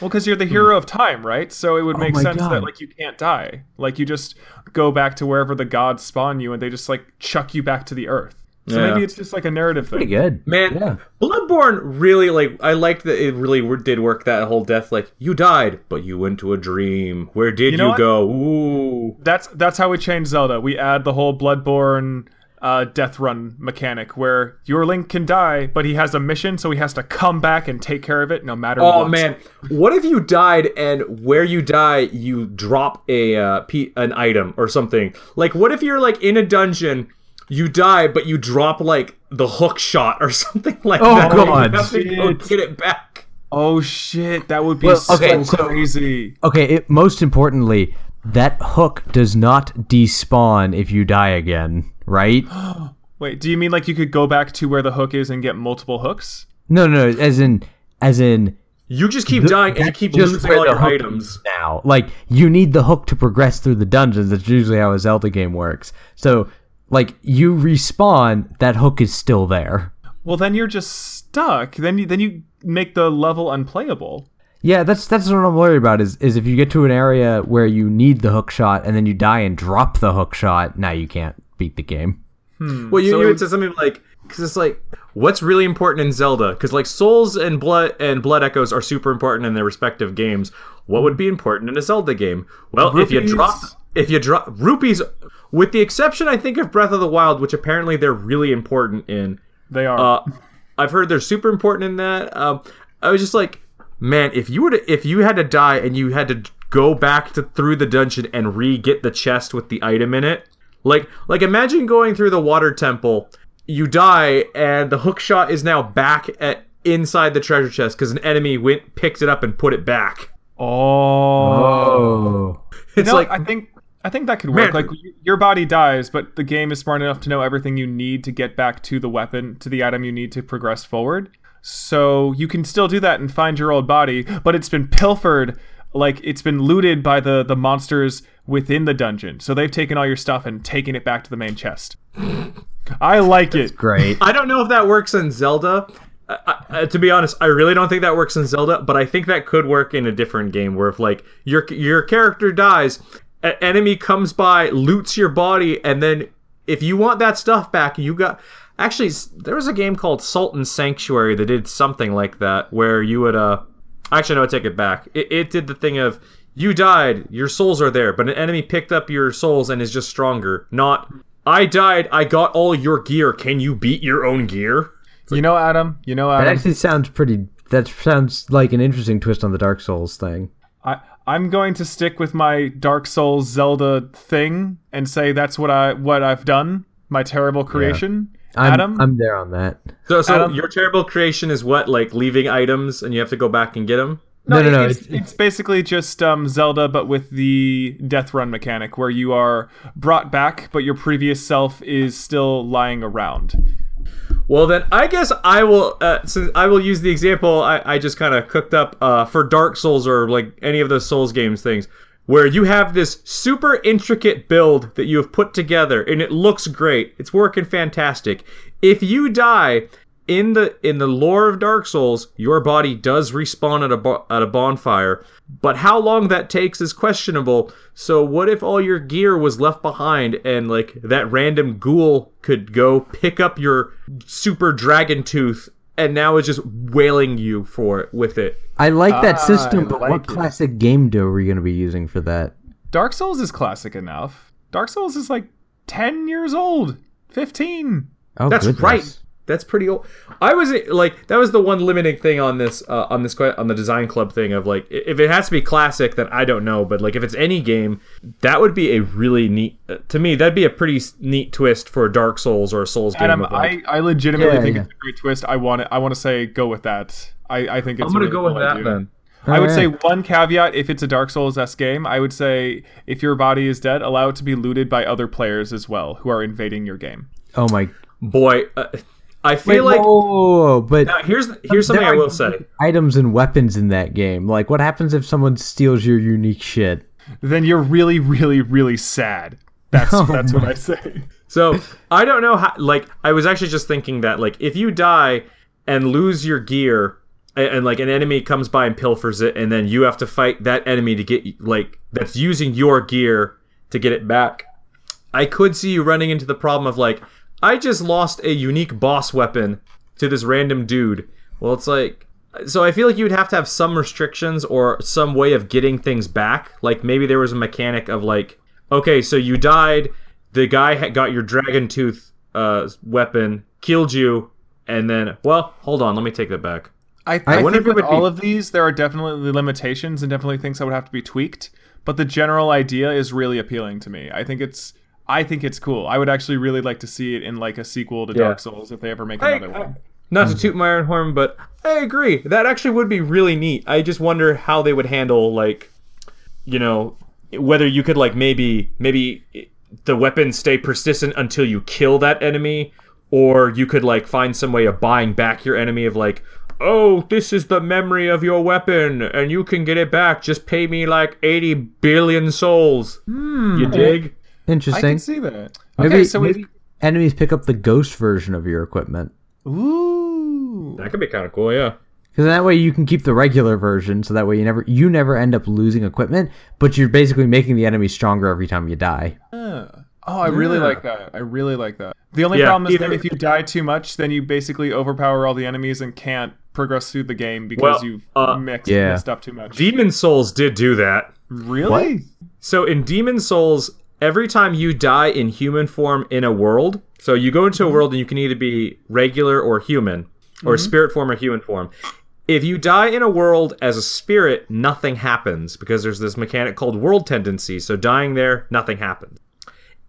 Well, because you're the hero of time, right? So it would oh make my sense God. that like you can't die. Like you just go back to wherever the gods spawn you, and they just like chuck you back to the earth. So Yeah. maybe it's just like a narrative thing. Pretty good. Man, Yeah. Bloodborne really like I liked that it really did work that whole death like you died but you went to a dream. Where did you, know what? go? Ooh. That's that's how we change Zelda. We add the whole Bloodborne uh, death run mechanic where your Link can die, but he has a mission, so he has to come back and take care of it no matter Oh what. man, what if you died and where you die you drop a uh, pe- an item or something? Like what if you're like in a dungeon, you die but you drop like the hook shot or something like Oh, that. God. You have to go get it back. Oh shit, that would be Well, so so- crazy. Okay, it, most importantly, that hook does not despawn if you die again, right? Wait, do you mean like you could go back to where the hook is and get multiple hooks? No, no, no, as in as in You just keep dying and you keep just losing all your items. now. Like you need the hook to progress through the dungeons. That's usually how a Zelda game works. So, like you respawn, that hook is still there. Well, then you're just stuck. Then you then you make the level unplayable. Yeah, that's that's what I'm worried about. Is is if you get to an area where you need the hook shot and then you die and drop the hook shot, now you can't beat the game. Well, you, So you it- would say something like, because it's like, what's really important in Zelda? Because like Souls and Blood and Blood Echoes are super important in their respective games. What would be important in a Zelda game? Well, if you drop, if you drop rupees, with the exception, I think of Breath of the Wild, which apparently they're really important in. They are. Uh, I've heard they're super important in that. Um, I was just like, man, if you were to, if you had to die and you had to go back to through the dungeon and re get the chest with the item in it, like like imagine going through the water temple, you die and the hook shot is now back at inside the treasure chest because an enemy went picked it up and put it back. oh. It's no, like I think I think that could work. Man. Like your body dies, but the game is smart enough to know everything you need to get back to the weapon, to the item you need to progress forward. So you can still do that and find your old body, but it's been pilfered, like it's been looted by the the monsters within the dungeon. So they've taken all your stuff and taken it back to the main chest. I like it. Great. I don't know if that works in Zelda. I, I, to be honest, I really don't think that works in Zelda, but I think that could work in a different game where if like your your character dies, an enemy comes by, loots your body, and then if you want that stuff back, you got. Actually, there was a game called Salt and Sanctuary that did something like that, where you would uh. Actually, no, I take it back. It, it did the thing of you died, your souls are there, but an enemy picked up your souls and is just stronger. Not I died, I got all your gear. Can you beat your own gear? You know, Adam. You know, That Adam. actually sounds pretty. That sounds like an interesting twist on the Dark Souls thing. I I'm going to stick with my Dark Souls Zelda thing and say that's what I what I've done. My terrible creation. I'm, Adam. I'm there on that. So, so Adam- your terrible creation is what, like leaving items and you have to go back and get them? No, no, no. It's, it's- it's basically just um, Zelda, but with the death run mechanic, where you are brought back, but your previous self is still lying around. Well, then I guess I will. Uh, since I will use the example I, I just kind of cooked up uh, for Dark Souls or like any of those Souls games things, where you have this super intricate build that you have put together and it looks great. It's working fantastic. If you die in the in the lore of Dark Souls, your body does respawn at a bo- at a bonfire, but how long that takes is questionable. So what if all your gear was left behind and like that random ghoul could go pick up your super dragon tooth and now is just wailing you for it with it? I like that Ah, system, but like what it. classic game do are we going to be using for that? Dark Souls is classic enough. Dark Souls is like 10 years old, 15. Oh, That's goodness. right. That's pretty old. I was like, that was the one limiting thing on this, uh, on this, que- on the design club thing of like, if it has to be classic, then I don't know. But like, if it's any game, that would be a really neat. Uh, to me, that'd be a pretty neat twist for a Dark Souls or a Souls game. Adam, of, like, I, I legitimately Yeah, think yeah. it's a great twist. I want it. I want to say go with that. I, I think it's I'm a gonna really go with that idea. then. I would say one caveat if it's a Dark Souls S game, I would say if your body is dead, allow it to be looted by other players as well who are invading your game. Oh my. Boy, uh, I Wait, feel like whoa, whoa, whoa, whoa, but Now, here's here's something I will say. Items and weapons in that game. Like, what happens if someone steals your unique shit? Then you're really, really, really sad. That's Oh that's what I say. So I don't know how. Like I was actually just thinking that like if you die and lose your gear, and, and, like an enemy comes by and pilfers it, and then you have to fight that enemy to get like that's using your gear to get it back. I could see you running into the problem of like I just lost a unique boss weapon to this random dude. Well, it's like so I feel like you'd have to have some restrictions or some way of getting things back. Like maybe there was a mechanic of like, okay, so you died, the guy had got your dragon tooth uh, weapon, killed you, and then well, hold on, let me take that back. I, I, wonder think if with would be- all of these, there are definitely limitations and definitely things that would have to be tweaked. But the general idea is really appealing to me. I think it's I think it's cool. I would actually really like to see it in like a sequel to Yeah. Dark Souls if they ever make I- another one. Not to toot my own horn, but I agree. That actually would be really neat. I just wonder how they would handle like, you know, whether you could like maybe maybe the weapons stay persistent until you kill that enemy, or you could like find some way of buying back your enemy of like, oh, this is the memory of your weapon, and you can get it back. Just pay me like eighty billion souls. You hmm. dig? I Interesting. can see that. Maybe, okay, so we enemies pick up the ghost version of your equipment. ooh. That could be kind of cool. Yeah. Because that way you can keep the regular version, so that way you never you never end up losing equipment, but you're basically making the enemy stronger every time you die. Oh, I really Yeah. like that. I really like that. The only Yeah, problem is that if you die too much, then you basically overpower all the enemies and can't progress through the game because Well, you've uh, mixed, Yeah. messed up too much. Demon Souls did do that. really? So in Demon Souls, every time you die in human form in a world, so you go into a world and you can either be regular or human, or spirit form or human form. If you die in a world as a spirit, nothing happens because there's this mechanic called world tendency. So dying there, nothing happens.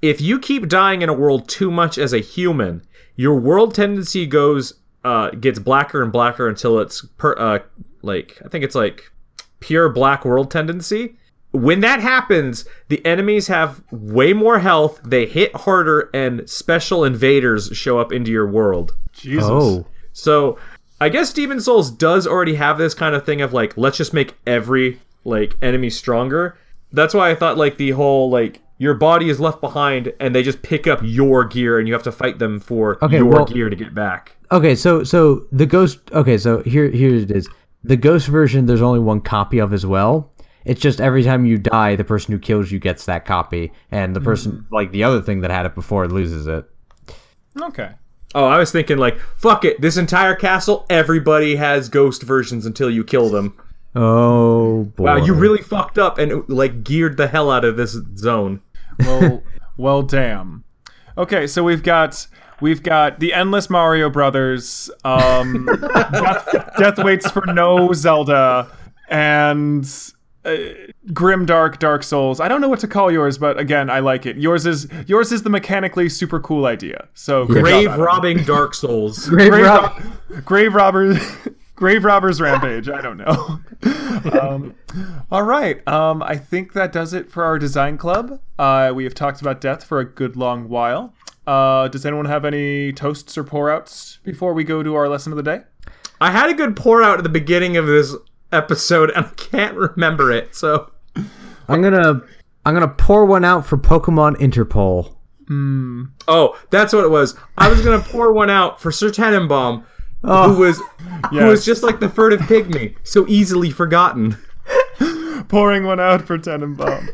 If you keep dying in a world too much as a human, your world tendency goes uh, gets blacker and blacker until it's per uh, like I think it's like pure black world tendency. When that happens, the enemies have way more health, they hit harder, and special invaders show up into your world. Jesus. Oh, So I guess Demon Souls does already have this kind of thing of like, let's just make every like enemy stronger. That's why I thought like the whole like your body is left behind and they just pick up your gear and you have to fight them for Okay, your well- gear to get back. okay. So so the ghost. Okay, so here here it is. The ghost version. There's only one copy of as well. It's just every time you die, the person who kills you gets that copy, and the person like the other thing that had it before loses it. Okay. Oh, I was thinking like, fuck it, this entire castle, everybody has ghost versions until you kill them. Oh boy! Wow, you really fucked up and like geared the hell out of this zone. Well, well, damn. Okay, so we've got we've got the endless Mario Brothers. Um, Death, Death waits for no Zelda, and uh, grim dark Dark Souls. I don't know what to call yours, but again, I like it. Yours is yours is the mechanically super cool idea. So good job, Grave Adam. robbing Dark Souls. Grave Grave, rob- rob- grave robbers. Grave robbers rampage. I don't know. um, all right. Um, I think that does it for our design club. Uh, we have talked about death for a good long while. Uh, does anyone have any toasts or pour outs before we go to our lesson of the day? I had a good pour out at the beginning of this episode and I can't remember it. So I'm gonna I'm gonna pour one out for Pokemon Interpol. Oh, that's what it was. I was gonna pour one out for Sir Tenenbaum, who was who was just like the furtive pygmy, so easily forgotten. Pouring one out for Tenenbaum.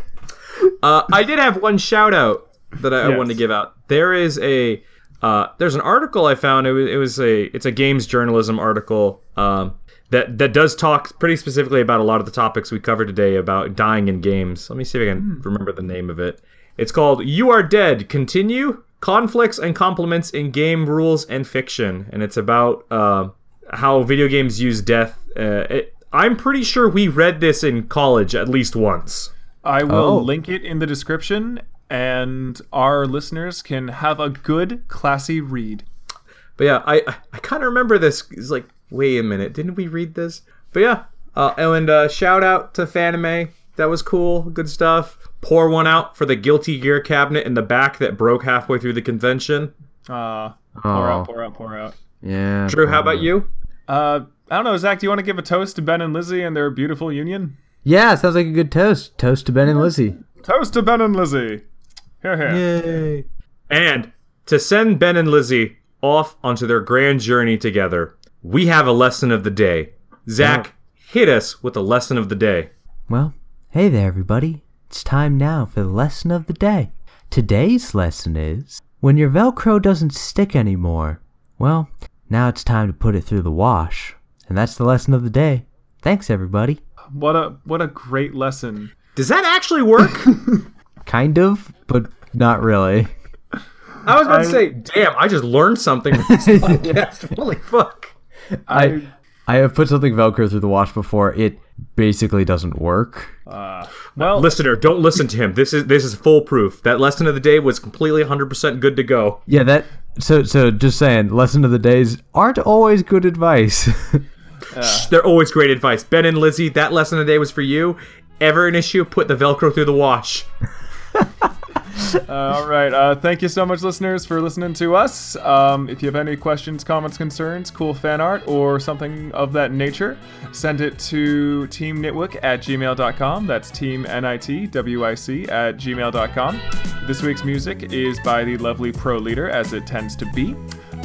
Uh, I did have one shout out that I, I wanted to give out. There is a uh, there's an article I found. It was, it was a it's a games journalism article um, that that does talk pretty specifically about a lot of the topics we covered today about dying in games. Let me see if I can remember the name of it. It's called "You Are Dead." Continue conflicts and complements in game rules and fiction, and it's about uh, how video games use death. Uh, it, I'm pretty sure we read this in college at least once. I will Oh. link it in the description, and our listeners can have a good, classy read. But yeah, I I, I kind of remember this. It's like, wait a minute, didn't we read this? But yeah, uh, oh, and uh, shout out to Fanime. That was cool, good stuff. Pour one out for the Guilty Gear cabinet in the back that broke halfway through the convention. Uh, pour Aw. out, pour out, pour out. Yeah. Drew, how about you? Uh, I don't know, Zach. Do you want to give a toast to Ben and Lizzie and their beautiful union? Yeah, sounds like a good toast. Toast to Ben and Lizzie. Toast to Ben and Lizzie. Here, here. Yay! And to send Ben and Lizzie off onto their grand journey together, we have a lesson of the day. Zach, hit us with a lesson of the day. Well, hey there, everybody. It's time now for the lesson of the day. Today's lesson is when your Velcro doesn't stick anymore, well, now it's time to put it through the wash. And that's the lesson of the day. Thanks, everybody. What a what a great lesson. Does that actually work? Kind of, but not really. I was about I- to say, damn, I just learned something from this podcast. Holy fuck. I I have put something Velcro through the wash before. It basically doesn't work. Uh, well, Listener, don't listen to him. This is this is foolproof. That lesson of the day was completely 100% good to go. Yeah, that. So so just saying, lesson of the days aren't always good advice. They're always great advice. Ben and Lizzie, that lesson of the day was for you. Ever an issue, put the Velcro through the wash. Uh, all right. Uh, thank you so much, listeners, for listening to us. Um, if you have any questions, comments, concerns, cool fan art, or something of that nature, send it to teamnitwick at gmail.com. That's team N-I-T-W-I-C at gmail.com. This week's music is by the lovely Pro Leader, as it tends to be.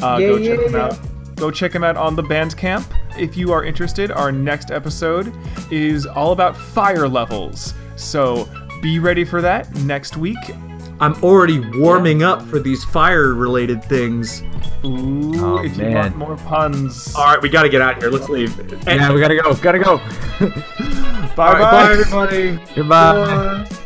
Uh, go check him out. Go check him out on the Bandcamp. If you are interested, our next episode is all about fire levels. So be ready for that next week. I'm already warming up for these fire related things. Ooh, Oh, if you man. want more puns. All right, we got to get out of here. Let's leave. yeah, we gotta go. Gotta go. bye All right, bye, everybody. Goodbye. Bye.